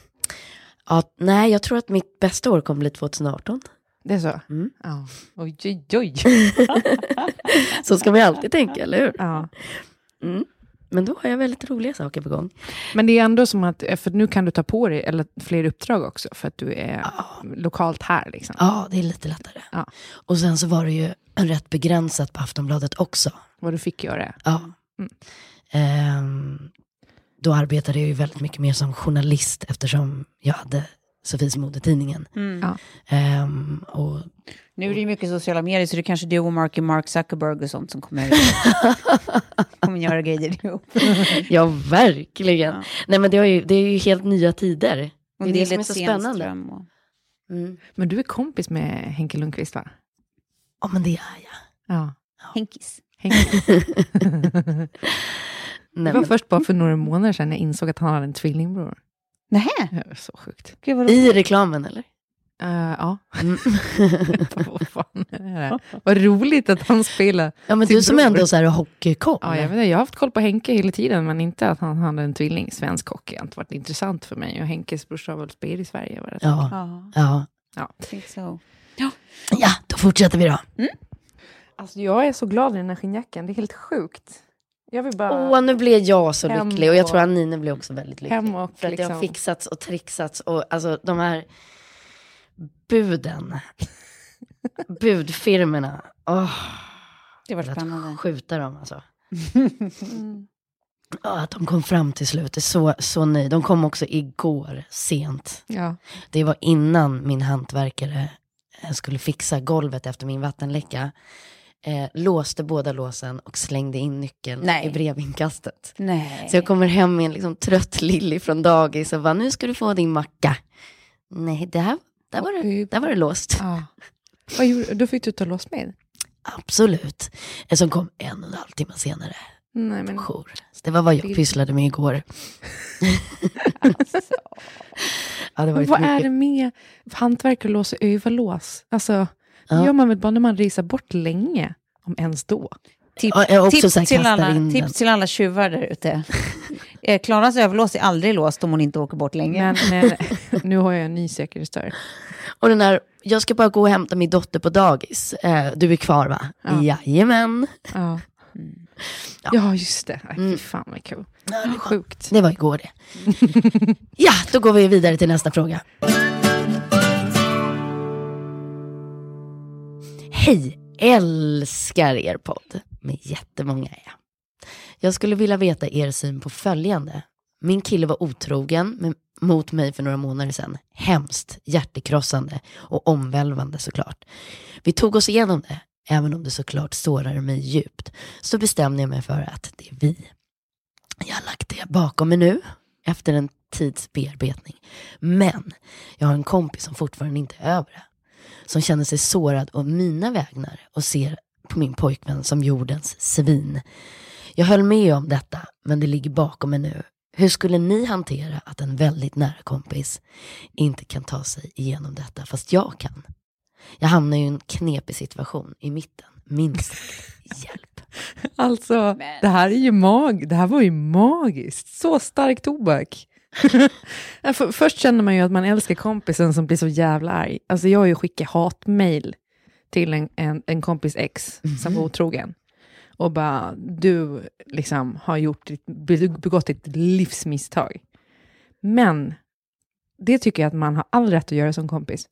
Ja, nej, jag tror att mitt bästa år kommer bli 2018. Det är så? Mm. Ja. Oj, oj, oj. <laughs> Så ska man ju alltid tänka, eller hur? ja. Mm. Men då har jag väldigt roliga saker på gång. Men det är ändå som att, för nu kan du ta på dig eller, fler uppdrag också, för att du är lokalt här. Liksom. Ja, det är lite lättare. Ja. Och sen så var det ju rätt begränsat på Aftonbladet också. Vad du fick göra. Ja. Mm. Ehm, då arbetade jag ju väldigt mycket mer som journalist eftersom jag hade Sofies modetidningen. Mm. Ja. Och Nu är det ju mycket sociala medier, så det är kanske du och Mark, Mark Zuckerberg och sånt som kommer, <laughs> kommer göra grejer ihop. ja, verkligen. Ja. Nej men det är, ju, det är ju helt nya tider. Och det är det som är så spännande. Och... Mm. Men du är kompis med Henke Lundqvist, va? Ja men det är jag. Ja. Henkis. Henke. <laughs> Nej, det var men, först bara för några månader sedan jag insåg att han hade en tvillingbror. Nähä, Det var så sjukt. gud vad roligt. I reklamen eller? Uh, ja. Mm. <laughs> vad fan är det här? Vad roligt att han spelar. ja men Sin du som bror. ändå så här hockeykoll. Ja, jag, vet, inte, jag har haft koll på Henke hela tiden, men inte att han hade en tvilling. Svensk hockey har inte varit intressant för mig. Och Henkes brorsa har väl spelat i Sverige. Var det ja, Ja, ja. Ja. I think so. ja, då fortsätter vi då. Alltså, jag är så glad i den här skinnjackan. Det är helt sjukt. Jag vill bara... Åh, nu blev jag så lycklig och jag tror att Nina blev också väldigt lycklig. Hem och För att det har liksom- fixats och trixats och alltså de här buden, <laughs> budfirmorna, åh, Det var spännande. att skjuta dem alltså. Ja, att de kom fram till slut, är så, så nöjd. De kom också igår sent. Ja. Det var innan min hantverkare skulle fixa golvet efter min vattenläcka. Eh, låste båda låsen och slängde in nyckeln Nej. i brevinkastet. Nej. Så jag kommer hem med en liksom trött Lilly från dagis och bara, nu ska du få din macka. Nej, det här, där, var det, där var det låst. ja. <laughs> Vad gjorde, då fick du ta låsmed? Absolut. Eh, Som kom en och en halv timme senare Nej, men... Så det var vad jag pysslade med igår. <laughs> <laughs> ja, det vad är mycket. det med hantverkare lås och överlås? Alltså, Ja. gör man väl bara när man risar bort länge, om ens då. Tips, Ja, tips, till alla, tips till alla tjuvar där ute. <laughs> Eh, Klaras överlås är aldrig låst om hon inte åker bort länge. Men, <laughs> men nu har jag en ny säkerhetsdörr. Och den här, jag ska bara gå och hämta min dotter på dagis. Eh, du är kvar va? Ja. Jajamän. Ja. Ja. ja, just det. Nej, Mm. Fy fan vad kul. Sjukt. Det var igår det. <laughs> ja, då går vi vidare till nästa fråga. Hej, älskar er podd. Med jättemånga är jag. Jag skulle vilja veta er syn på följande. Min kille var otrogen med, mot mig för några månader sedan. Hemskt, hjärtekrossande och omvälvande såklart. Vi tog oss igenom det, även om det såklart sårade mig djupt. Så bestämde jag mig för att det är vi. Jag har lagt det bakom mig nu, efter en tids bearbetning. Men jag har en kompis som fortfarande inte är över det. Som känner sig sårad av mina vägnar och ser på min pojkvän som jordens svin. Jag höll med om detta, men det ligger bakom mig nu. Hur skulle ni hantera att en väldigt nära kompis inte kan ta sig igenom detta, fast jag kan? Jag hamnar i en knepig situation i mitten, minst. <laughs> Hjälp. Alltså, det här är ju mag det här var ju magiskt. Så stark tobak. <laughs> För, först känner man ju att man älskar kompisen som blir så jävla arg. Alltså jag har ju skickat hatmail till en, en, en kompis ex som var otrogen. Och bara, du liksom har gjort, ditt- begått ett livsmisstag. Men det tycker jag att man har all rätt att göra som kompis.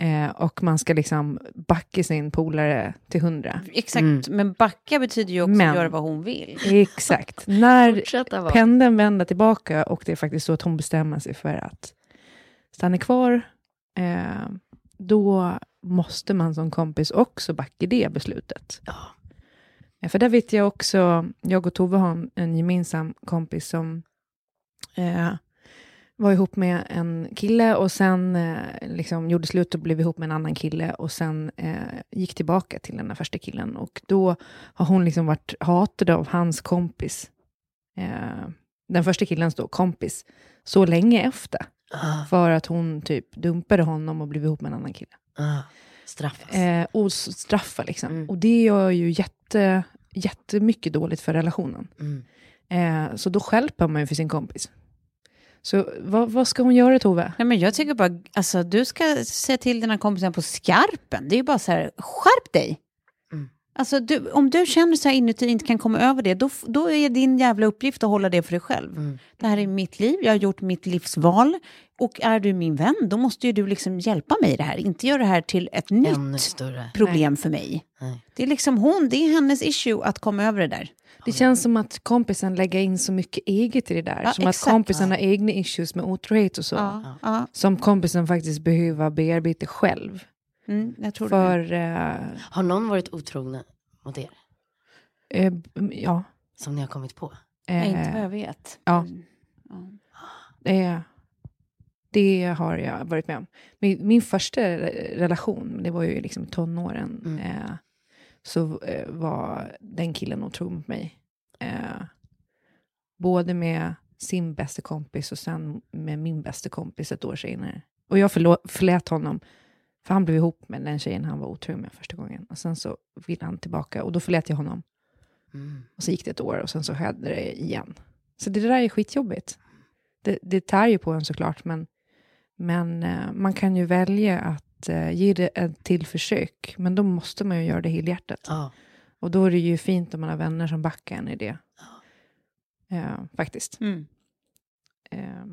Eh, och man ska liksom backa sin polare till hundra. Exakt, men backa betyder ju också Men- att göra vad hon vill. Exakt. När pendeln vänder tillbaka och det är faktiskt så att hon bestämmer sig för att stanna kvar, eh, då måste man som kompis också backa det beslutet. Ja. Eh, För där vet jag också, jag och Tove har en- en gemensam kompis som eh, var ihop med en kille och sen eh, liksom gjorde slut och blev ihop med en annan kille och sen eh, gick tillbaka till den där första killen. Och då har hon liksom varit hatad av hans kompis, eh, den första killens då, kompis, så länge efter. Ah, För att hon typ dumpade honom och blev ihop med en annan kille. ah, straffas. Eh, och straffa liksom. Mm. Och det gör ju jätte, jättemycket dåligt för relationen. Mm. Eh, så då skälper man ju för sin kompis. Så vad, vad ska hon göra Tove? Nej, men jag tycker bara, alltså, du ska säga till dina kompisar på skarpen. Det är ju bara så här, skärp dig. Mm. Alltså, du, om du känner så här inuti inte kan komma över det, då, då är din jävla uppgift att hålla det för dig själv. Mm. Det här är mitt liv, jag har gjort mitt livsval. Och är du min vän, då måste ju du liksom hjälpa mig i det här. Inte göra det här till ett nytt problem för mig. Nej. Det är liksom hon, det är hennes issue att komma över det där. Det känns som att kompisen lägger in så mycket eget i det där. Ja, som exakt. att kompisen har egna issues med otrohet och så. Ja, ja. Som kompisen faktiskt behöver bearbeta själv. Mm, jag tror det. För, eh, Har någon varit otrogna mot er? eh, ja. Som ni har kommit på? Nej, inte vad jag vet. ja. Ja. Det, det har jag varit med om. Min, min första re- relation, det var ju liksom tonåren, Mm. eh, så eh, var den killen otrogen mot mig. Eh, både med sin bästa kompis och sen med min bästa kompis ett år senare. Och jag förlät honom, för han blev ihop med den tjejen han var otrogen med första gången. Och sen så ville han tillbaka och då förlät jag honom. Mm. Och så gick det ett år och sen så skedde det igen. Så det där är skitjobbigt. Det, det tär ju på en såklart, men, men eh, man kan ju välja att eh, ge det ett till försök. Men då måste man ju göra det helhjärtat. Ja. Och då är det ju fint om man har vänner som backar en i det. Eh, faktiskt. Mm. Eh,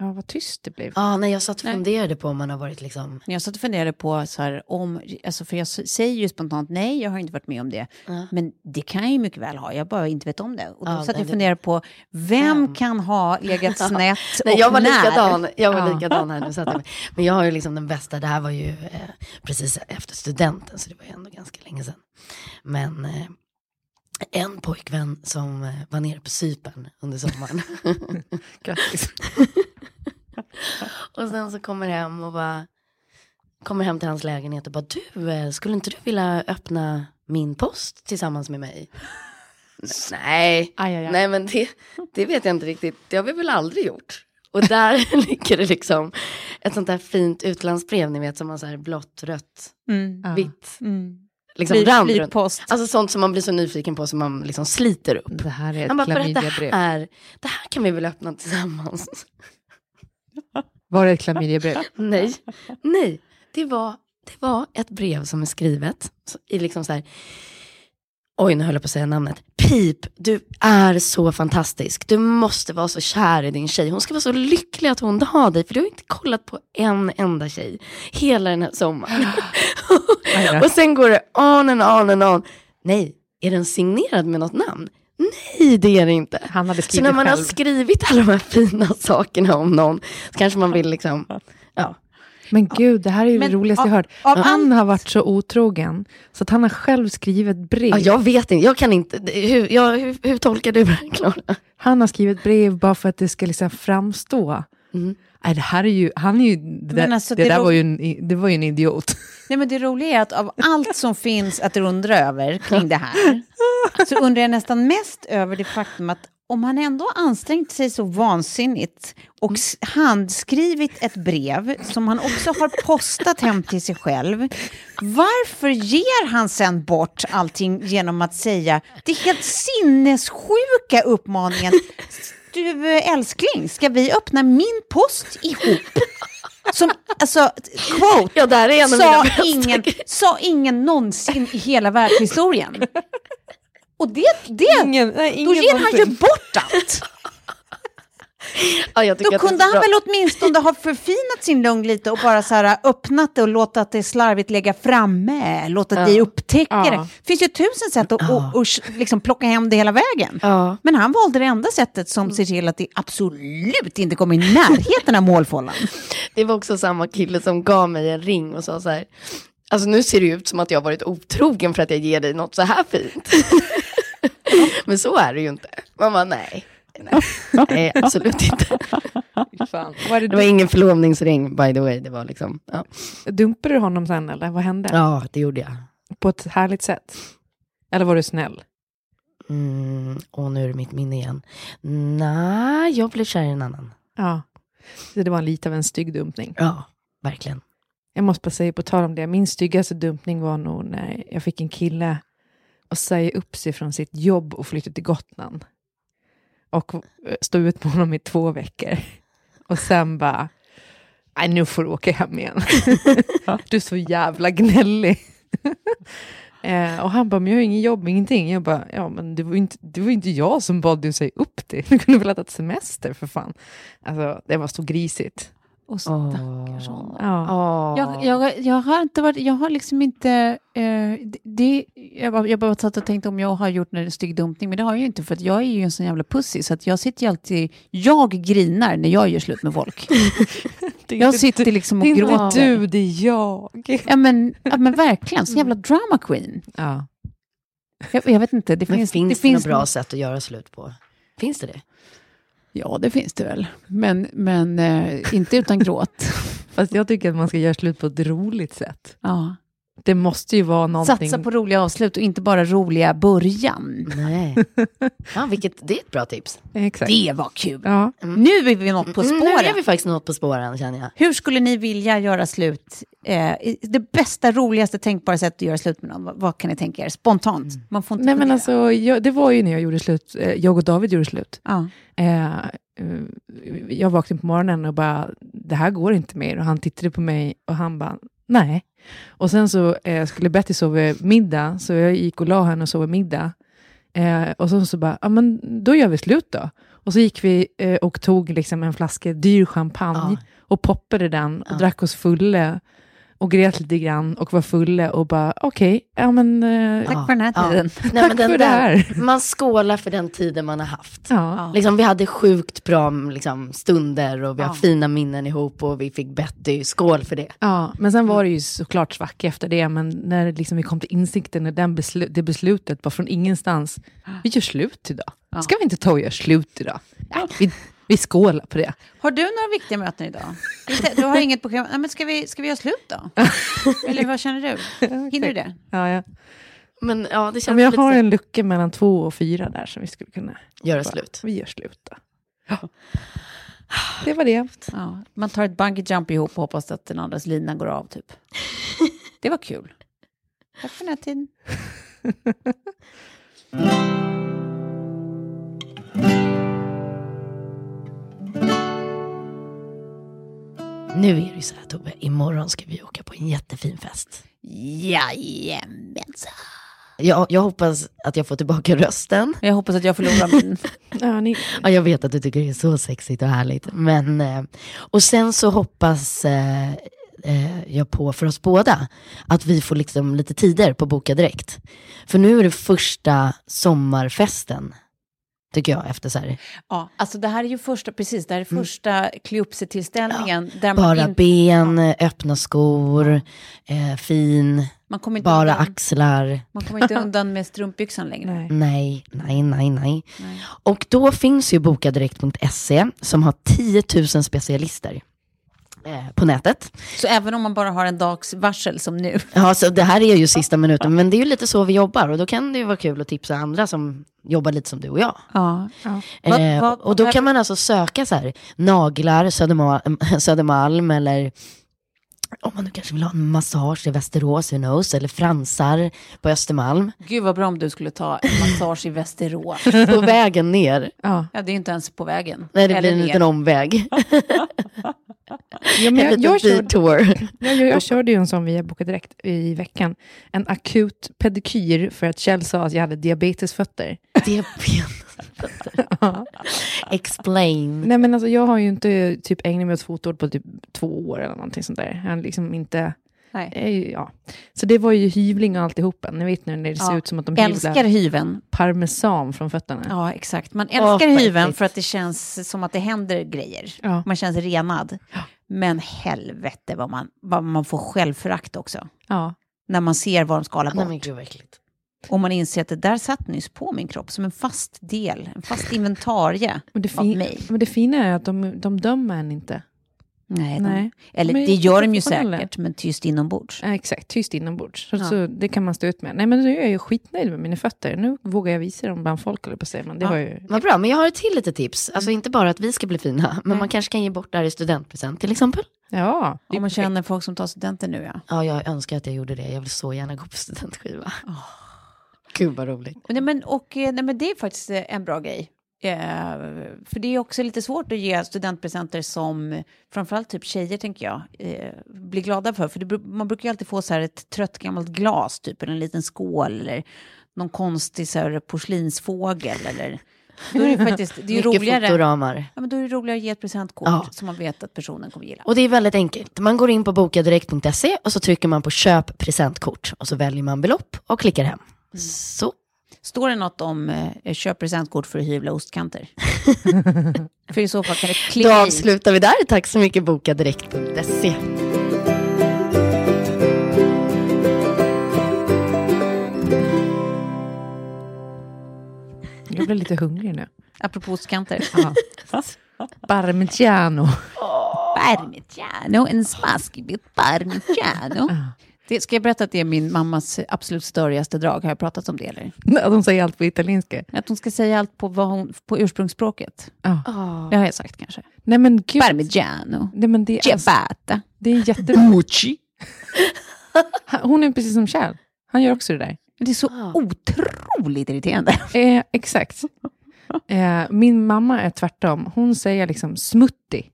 ja, vad tyst det blev. Ah, nej, jag satt och funderade på om man har varit liksom... Jag satt och funderade på, så här, om, alltså för jag säger ju spontant nej, jag har inte varit med om det. Ja. Men det kan jag ju mycket väl ha, jag bara inte vet om det. Och då Ja, satt jag och det- funderade på, vem Vem? kan ha legat <laughs> snett Nej, och jag var när? likadan, jag var Ja. likadan här nu. Satt jag. <laughs> Men jag har ju liksom den bästa, det här var ju eh, precis efter studenten, så det var ju ändå ganska länge sedan. Men eh, en pojkvän som eh, var nere på Cypern under sommaren. <laughs> Grattis. <laughs> och sen så kommer hem och bara, kommer hem till hans lägenhet och bara, du, eh, skulle inte du vilja öppna min post tillsammans med mig? <laughs> Nej, Aj, aj, aj. nej men det, det vet jag inte riktigt, det har vi väl aldrig gjort. Och där <laughs> ligger det liksom ett sånt där fint utlandsbrev, ni vet, som har så här blått, rött, Mm. Vitt. Mm. Liksom Fly- rand. Alltså sånt som man blir så nyfiken på som man liksom sliter upp. Det här är ett Han bara, för att det här, det här kan vi väl öppna tillsammans. Var det ett klamydiabrev? Nej, nej. Det var, det var ett brev som är skrivet i liksom så här, oj nu höll jag på att säga namnet. Pip, du är så fantastisk. Du måste vara så kär i din tjej. Hon ska vara så lycklig att hon har dig, för du har inte kollat på en enda tjej hela den här sommaren. <gasps> Och sen går det on and on and on. Nej, är den signerad med något namn? Nej, det är det inte. Han hade Så skrivit när man själv. har skrivit alla de här fina sakerna om någon, så kanske man vill liksom, ja. Men gud, det här är ju Men det roligaste jag av- hört. av Han allt- har varit så otrogen, så att han har själv skrivit brev. ja. Jag vet inte, jag kan inte, hur, ja, hur, hur tolkar du det Klara? Han har skrivit brev bara för att det ska liksom framstå. Mm. Nej, det här är ju, han är ju, det, där, alltså, det, det där var ju en, det var ju en idiot. <laughs> Nej, men det roliga är att av allt som finns att undra över kring det här, så undrar jag nästan mest över det faktum att om han ändå ansträngt sig så vansinnigt och handskrivit ett brev som han också har postat hem till sig själv, varför ger han sen bort allting genom att säga det helt sinnessjuka uppmaningen du eh, älskling, ska vi öppna min post ihop? <laughs> Som, alltså, quote, Ja, det här är en sa ingen, sa ingen någonsin i hela världshistorien. Och det, det Ingen, nej, då ingen ger han ju bort allt. Ja, Då kunde han bra. väl åtminstone ha förfinat sin lugn lite och bara så här öppnat det och låtit det slarvigt lägga framme, låtit dig upptäcka Ja. det. Det finns ju tusen sätt att Ja. och, och, liksom plocka hem det hela vägen. Ja. Men han valde det enda sättet som ser till att det absolut inte kommer i närheten av målfållan. <laughs> Det var också samma kille som gav mig en ring och sa så här, alltså nu ser det ut som att jag varit otrogen för att jag ger dig något så här fint. <laughs> Men så är det ju inte. Man bara, nej. Nej, absolut inte. Fan. Var det, Det var ingen förlovningsring by the way, det var liksom, ja. Dumpade du honom sen eller vad hände? Ja, det gjorde jag. På ett härligt sätt? Eller var du snäll? Mm, och nu är det mitt minne igen. Nej, jag blev kär i en annan. Ja. Så det var lite av en stygg dumpning. Ja, verkligen. Jag måste bara säga, på tal om det, min styggaste dumpning var nog när jag fick en kille att säga upp sig från sitt jobb och flytta till Gotland. Och stå ut med honom i två veckor. Och sen bara, nej nu får du åka hem igen. du är så jävla gnällig. Eh, och han bara, men jag har ingen jobb, ingenting. Jag bara, ja men det var ju inte, det var inte jag som bad dig att säga upp det. Du kunde väl ha tagit semester för fan. Alltså det var så grisigt. Och stackars honom. Ja. Jag, jag, jag har inte varit, jag har liksom inte, eh, det, jag, bara, jag bara satt och tänkte om jag har gjort en stygg dumpning, men det har jag ju inte för att jag är ju en sån jävla pussy så att jag sitter ju alltid, jag grinar när jag gör slut med folk. <laughs> jag sitter liksom och Det är gråter. inte du, det är jag. Ja men, ja men verkligen, så jävla drama queen. Ja. Jag, jag vet inte, det Men finns... finns det det, finns något bra sätt att göra slut på? Finns det det? Ja, det finns det väl. Men, men eh, inte utan gråt. <laughs> Fast jag tycker att man ska göra slut på ett roligt sätt. Ja. Det måste ju vara någonting... Satsa på roliga avslut och inte bara roliga början. Nej. <laughs> Ja, vilket, det är ett bra tips. Exakt. Det var kul. Ja. Nu är vi något på Mm, Nu spåren. är vi faktiskt något på spåren känner jag. Hur skulle ni vilja göra slut? Eh, det bästa, roligaste tänkbara sättet att göra slut med någon. Vad, vad kan ni tänka er? Spontant. Man får inte Nej men fundera. alltså, jag, det var ju när jag gjorde slut, eh, jag och David gjorde slut. Ja. Eh, eh, jag vaknade på morgonen och bara, det här går inte mer. Och han tittade på mig och han bara, nej. Och sen så eh, skulle Betty sova middag, så jag gick och la henne och sov middag. Eh, och så, så bara, ja men då gör vi slut då. Och så gick vi eh, och tog liksom en flaska dyr champagne och poppade den och drack oss fulla och grät lite grann och var fulla och bara, okej, ja men... Eh, Tack för den här tiden. Nej, Tack men den för det där, här. Man skålar för den tiden man har haft. ja. Liksom, vi hade sjukt bra liksom, stunder och vi har Ja. fina minnen ihop och vi fick Betty. Skål för det. Ja, men sen var det ju såklart svacka efter det, men när liksom vi kom till insikten, när den beslu det beslutet var från ingenstans, vi gör slut idag. Ska vi inte ta och göra slut idag? Ja, vi, vi skålar på det. Har du några viktiga möten idag? Du har inget på. Nej, men ska, vi, ska vi göra slut då? <laughs> Eller vad känner du? Hinner du det? Ja, ja. Men ja, det känns Men jag lite har en lucka mellan två och fyra där som vi skulle kunna... göra bara- slut. Vi gör slut då. Ja. Det var det. Ja, man tar ett bungee jump ihop och hoppas att den andras lina går av typ. <laughs> Det var kul. Tack för den här tiden. <laughs> Nu är det så här Tobbe, imorgon ska vi åka på en jättefin fest. Jajamensan. Jag, jag hoppas att jag får tillbaka rösten. Jag hoppas att jag förlorar min. <laughs> Ja, ni, Ja, jag vet att du tycker det är så sexigt och härligt. Men, eh, och sen så hoppas eh, eh, jag på för oss båda att vi får liksom lite tider på Boka Direkt. För nu är det första sommarfesten, tycker jag, efter så här, Ja, alltså det här är ju första, precis, det här är första Kleopse-tillställningen. där man, bara in, ben, öppna skor, eh, fin, inte bara undan, axlar. man kommer inte <laughs> undan med strumpbyxan längre. nej. Nej, nej, nej, nej. Och då finns ju bokadirekt.se som har 10 000 specialister på nätet. Så även om man bara har en dags varsel som nu. Ja, så det här är ju sista minuten, men det är ju lite så vi jobbar och då kan det ju vara kul att tipsa andra som jobbar lite som du och jag. Ja. Eh, Vad- vad- och då kan man alltså söka så här, naglar, Södermalm, Södermalm eller om man nu kanske vill ha en massage i Västerås, who knows, eller fransar på Östermalm. Gud vad bra om du skulle ta en massage i Västerås. <laughs> På vägen ner. Ja. Ja, det är inte ens på vägen. Nej, det Eller blir en ner. liten omväg. <laughs> Ja, men En jag, jag, körde, jag, jag, jag körde ju en sån via Boka Direkt i veckan. En akut pedikyr för att Kjell sa att jag hade diabetesfötter. Är <laughs> Explain. Nej men alltså jag har ju inte typ ägnat mig åt fotvård på typ två år eller någonting sånt där. Jag har liksom inte... Nej. Ja. Så det var ju hyvling och alltihopa. Ni vet nu när det ser Ja. ut som att de Älskar hyvlar hyven. parmesan från fötterna. Ja, exakt. Man älskar hyven äckligt. för att det känns som att det händer grejer. Ja. Man känns renad. Men helvete vad man, vad man får självförakt också. Ja. När man ser vad de skalar Nej men bort. vad äckligt. Och man inser att det där satt nyss på min kropp som en fast del, en fast inventarie <laughs> Men det, av mig. men det fina är att de, de dömer en inte. Nej, de, Nej. Eller Men det gör de ju säkert, men tyst inombords. Ja, exakt, tyst inombords. Så, Ja. så det kan man stå ut med. Nej men nu är jag ju skitnöjd med mina fötter. Nu vågar jag visa dem bland folk, eller på säga. Men det Ja. har ju... Vad bra, men jag har ett till litet tips. Alltså inte bara att vi ska bli fina, men man kanske kan ge bort det här i studentpresent till exempel. Ja. Om man känner folk som tar studenten nu ja. Ja, jag önskar att jag gjorde det. Jag vill så gärna gå på studentskiva. Gud vad roligt. Nej, men, och, eh, nej, men det är faktiskt eh, en bra grej. Eh, för det är också lite svårt att ge studentpresenter som framförallt typ tjejer, tänker jag, eh, blir glada för. För det, man brukar ju alltid få så här ett trött gammalt glas, typ, eller en liten skål, eller någon konstig så här, porslinsfågel, eller... Då är det faktiskt, det är roligare. fotoramar. Ja, men då är det roligare att ge ett presentkort Ja. som man vet att personen kommer gilla. Och det är väldigt enkelt. Man går in på bokadirekt.se och så trycker man på köp presentkort och så väljer man belopp och klickar hem. Så. Står det något om eh, köp presentkort för att hyvla ostkanter? <laughs> för i så fall kan det Då klicka i. avslutar vi där. Tack så mycket bokadirekt.se. Jag blir lite hungrig nu. Apropå ostkanter. Parmigiano. Parmigiano, en smaskig bit parmigiano. Det, ska jag berätta att det är min mammas absolut störigaste drag? Har jag pratat om det eller? De säger allt på italienska. Att hon ska säga allt på, vad hon, på ursprungsspråket. Ja. Det har jag sagt kanske. Nej men gud. Parmigiano, Nej, men det, är, ciabatta. det är jättebra. Hon är precis som Kjell. Han gör också det där. Det är så otroligt irriterande. Eh, exakt. Eh, min mamma är tvärtom. Hon säger liksom smoothie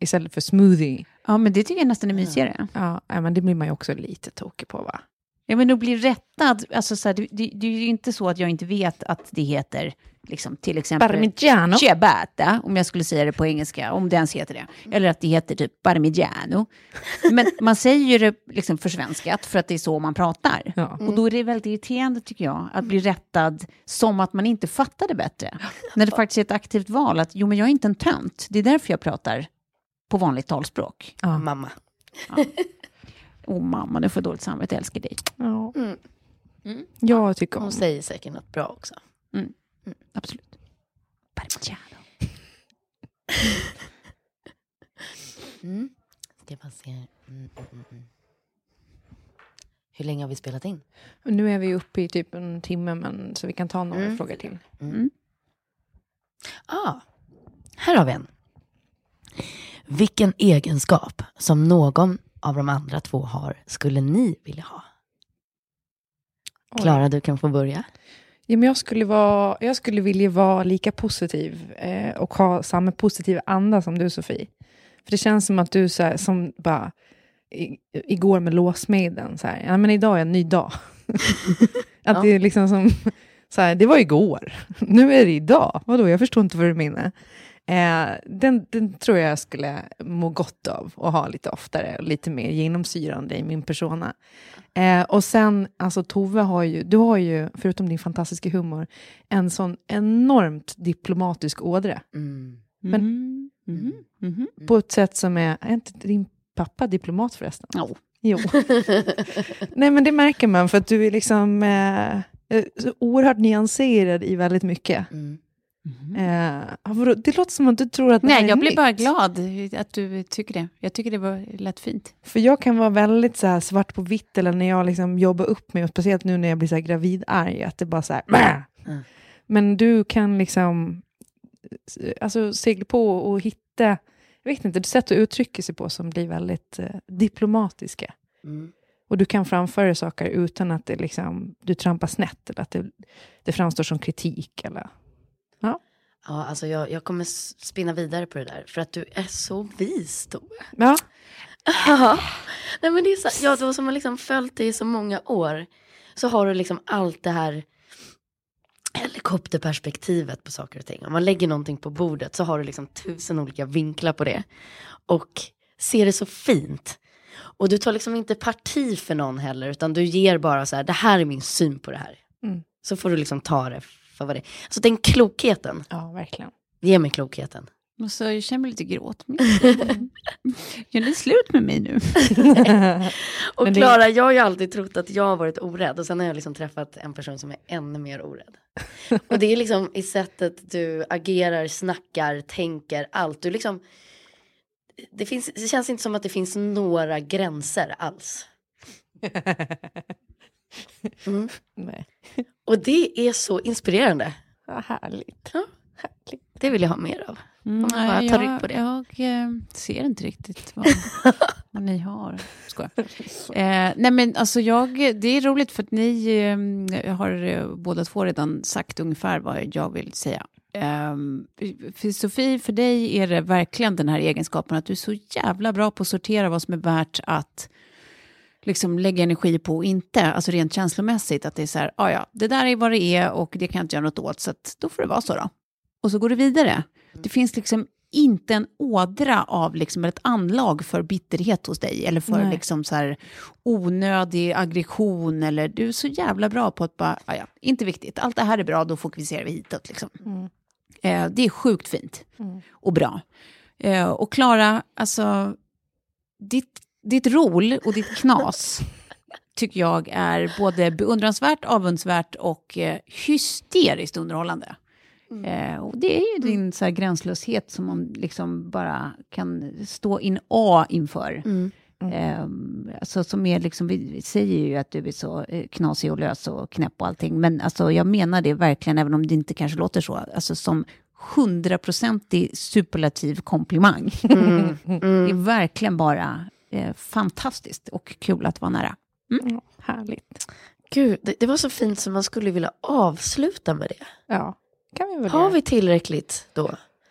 istället för smoothie. Ja, men det tycker jag nästan är mysigare. Ja, eh, men det blir man ju också lite tokig på va? Ja, men att bli rättad, alltså, så här, det, det, det är ju inte så att jag inte vet att det heter liksom, till exempel Parmigiano. ciabatta, om jag skulle säga det på engelska, om det ens heter det. Eller att det heter typ parmigiano. Men <laughs> man säger ju det liksom försvenskat för att det är så man pratar. Ja. Och då är det väldigt irriterande tycker jag, att bli rättad som att man inte fattade bättre. <laughs> När det faktiskt är ett aktivt val, att jo men jag är inte en tönt, det är därför jag pratar på vanligt talspråk. Ja. Mamma. Åh mamma, nu får jag dåligt samvete, jag älskar dig. Ja. Mm. Jag tycker om Hon säger säkert något bra också. Absolut. Parmigiano. Mm. Ska bara se. Mm, mm, mm, mm. Hur länge har vi spelat in? Nu är vi uppe i typ en timme, men, så vi kan ta några Mm. frågor till. Ah, här har vi en. Vilken egenskap som någon av de andra två har skulle ni vilja ha? Klara, du kan få börja. Ja, men jag, skulle vara, jag skulle vilja vara lika positiv eh, och ha samma positiva anda som du, Sofie. För det känns som att du så här, som bara i, igår med låsmedlen, så här, ja men idag är en ny dag. <laughs> att Ja. det är liksom som, så här, det var igår, nu är det idag. Vadå, jag förstår inte vad du menar. Eh, den, den tror jag skulle må gott av att ha lite oftare och lite mer genomsyrande i min persona. Eh, och sen, alltså Tove har ju, du har ju, förutom din fantastiska humor, en sån enormt diplomatisk ådra. Mm. Men- Mm. Mhm. På ett sätt som är, är inte din pappa diplomat förresten? Jo. Jo. <laughs> Nej men det märker man för att du är liksom eh, eh, oerhört nyanserad i väldigt mycket. Mm. Eh, vadå? det låter som att du tror att det Nej, är jag blir nytt. bara glad att du tycker det. Jag tycker det var lätt fint. För jag kan vara väldigt så här svart på vitt, eller när jag liksom jobbar upp mig, och speciellt nu när jag blir så här gravidarg, att det bara så här... <clears throat> Mm. Men du kan liksom eh, alltså, segla på och hitta, jag vet inte, sätt att uttrycka sig på som blir väldigt eh, diplomatiska. Mm. Och du kan framföra saker utan att det liksom, du trampar snett, eller att det, det framstår som kritik. Eller. Ja, alltså jag, jag kommer spinna vidare på det där, för att du är så vis, Tove. Ja, <laughs> Ja, Nej, men det är så, ja, då som har liksom följt dig i så många år, så har du liksom allt det här helikopterperspektivet på saker och ting. Om man lägger någonting på bordet så har du liksom tusen olika vinklar på det. Och ser det så fint. Och du tar liksom inte parti för någon heller, utan du ger bara så här, det här är min syn på det här. Mm. Så får du liksom ta det för vad det är. Så den klokheten, ja verkligen. ge mig klokheten. Och så jag känner mig lite gråt. Gör ni slut med mig nu? <laughs> Och det- Klara, jag har ju alltid trott att jag har varit orädd och sen har jag liksom träffat en person som är ännu mer orädd. <laughs> Och det är liksom i sättet du agerar, snackar, tänker, allt. Du liksom, det, finns, det känns inte som att det finns några gränser alls. <laughs> Mm. <laughs> Nej. Och det är så inspirerande. Vad härligt. Ja. härligt. Det vill jag ha mer av. Mm, man bara nej, tar jag, rygg på det. Jag eh, ser inte riktigt vad, <laughs> vad ni har. Skojar. Eh, nej men alltså jag, det är roligt för att ni eh, har eh, båda två redan sagt ungefär vad jag vill säga. ehm, för Sofie, för dig är det verkligen den här egenskapen att du är så jävla bra på att sortera vad som är värt att liksom lägga energi på och inte, alltså rent känslomässigt, att det är så här, ah, ja, det där är vad det är och det kan jag inte göra något åt, så att då får det vara så då. Och så går det vidare. Det finns liksom inte en ådra av liksom ett anlag för bitterhet hos dig, eller för Nej. liksom så här onödig aggression, eller du är så jävla bra på att bara, ah, ja, inte viktigt, allt det här är bra, då fokuserar vi hitåt. Liksom. Eh, det är sjukt fint och bra. Eh, och Klara, alltså, ditt, ditt rol och ditt knas tycker jag är både beundransvärt, avundsvärt och eh, hysteriskt underhållande. Eh, och det är ju din så här, gränslöshet som man liksom bara kan stå in A inför. Eh, alltså, som är liksom, vi säger ju att du är så eh, knasig och lös och knäpp och allting, men alltså, jag menar det verkligen, även om det inte kanske låter så, alltså, som hundraprocentig superlativ komplimang. <laughs> det är verkligen bara eh, fantastiskt och kul att vara nära. Ja, härligt. Gud, det, det var så fint som man skulle vilja avsluta med det. Ja, kan vi väl Har vi tillräckligt då?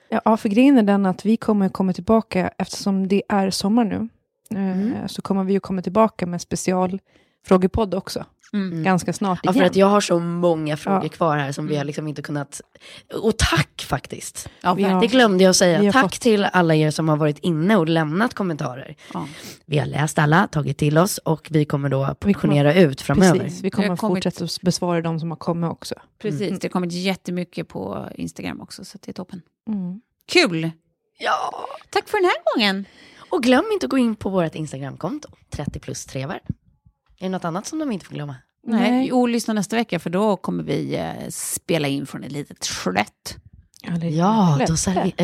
Ja, för grejen är den att vi kommer komma tillbaka, eftersom det är sommar nu, eh, så kommer vi ju komma tillbaka med specialfrågepodd också. Ganska snart Ja, igen. för att jag har så många frågor Ja. kvar här som vi har liksom inte kunnat... Och tack faktiskt! Ja, har- Det glömde jag Vi säga. Tack fått- till alla er som har varit inne och lämnat kommentarer. Ja. Vi har läst alla, tagit till oss och vi kommer då portionera ut framöver. Precis, vi kommer att kommit- fortsätta att besvara de som har kommit också. Precis, det har kommit jättemycket på Instagram också, så det är toppen. Mm. Kul! Ja! Tack för den här gången. Och glöm inte att gå in på vårt Instagramkonto, 30 plus trevar. Är det något annat som de inte får glömma? Nej, Nej. och lyssna nästa vecka, för då kommer vi eh, spela in från ett litet slätt. Ja, då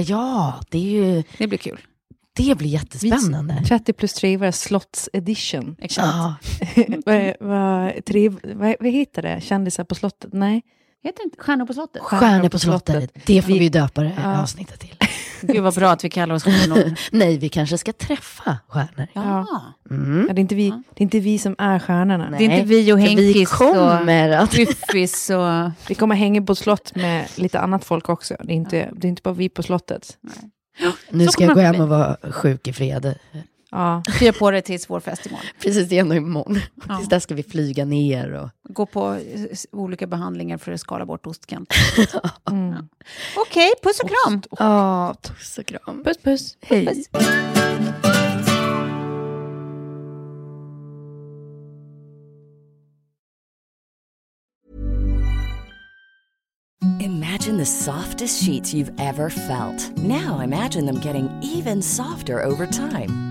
ja det, är ju, Det blir kul. det blir jättespännande. 30 plus 3 var slotts edition. Exakt. Ja, <laughs> vad, vad, tre, vad, vad heter det? Kändisar på slottet? Nej. Heter inte Stjärnor på slottet? Stjärnor på slottet, det får vi döpa det här Ja. avsnittet till. <laughs> Gud vad bra att vi kallar oss stjärnor. <laughs> Nej, vi kanske ska träffa stjärnor. Ja. Mm. Ja, det, är inte vi, det är inte vi som är stjärnorna. Nej. Det är inte vi och vi Henkis kommer och att... Ryffis och... Vi kommer hänga på slott med lite annat folk också. Det är inte, det är inte bara vi på slottet. Nu Så ska jag gå hem och vara sjuk i fred. Ja. Krya på det tills vår festival. <laughs> Precis, det är ändå imorgon. Ja. Tills dess ska vi flyga ner och... Gå på eh, olika behandlingar för att skala bort ostkant. <laughs> Mm. Okej, puss och kram. Ja, puss och kram. Puss puss. Hej. Imagine the softest sheets you've ever felt. Now imagine them getting even softer over time.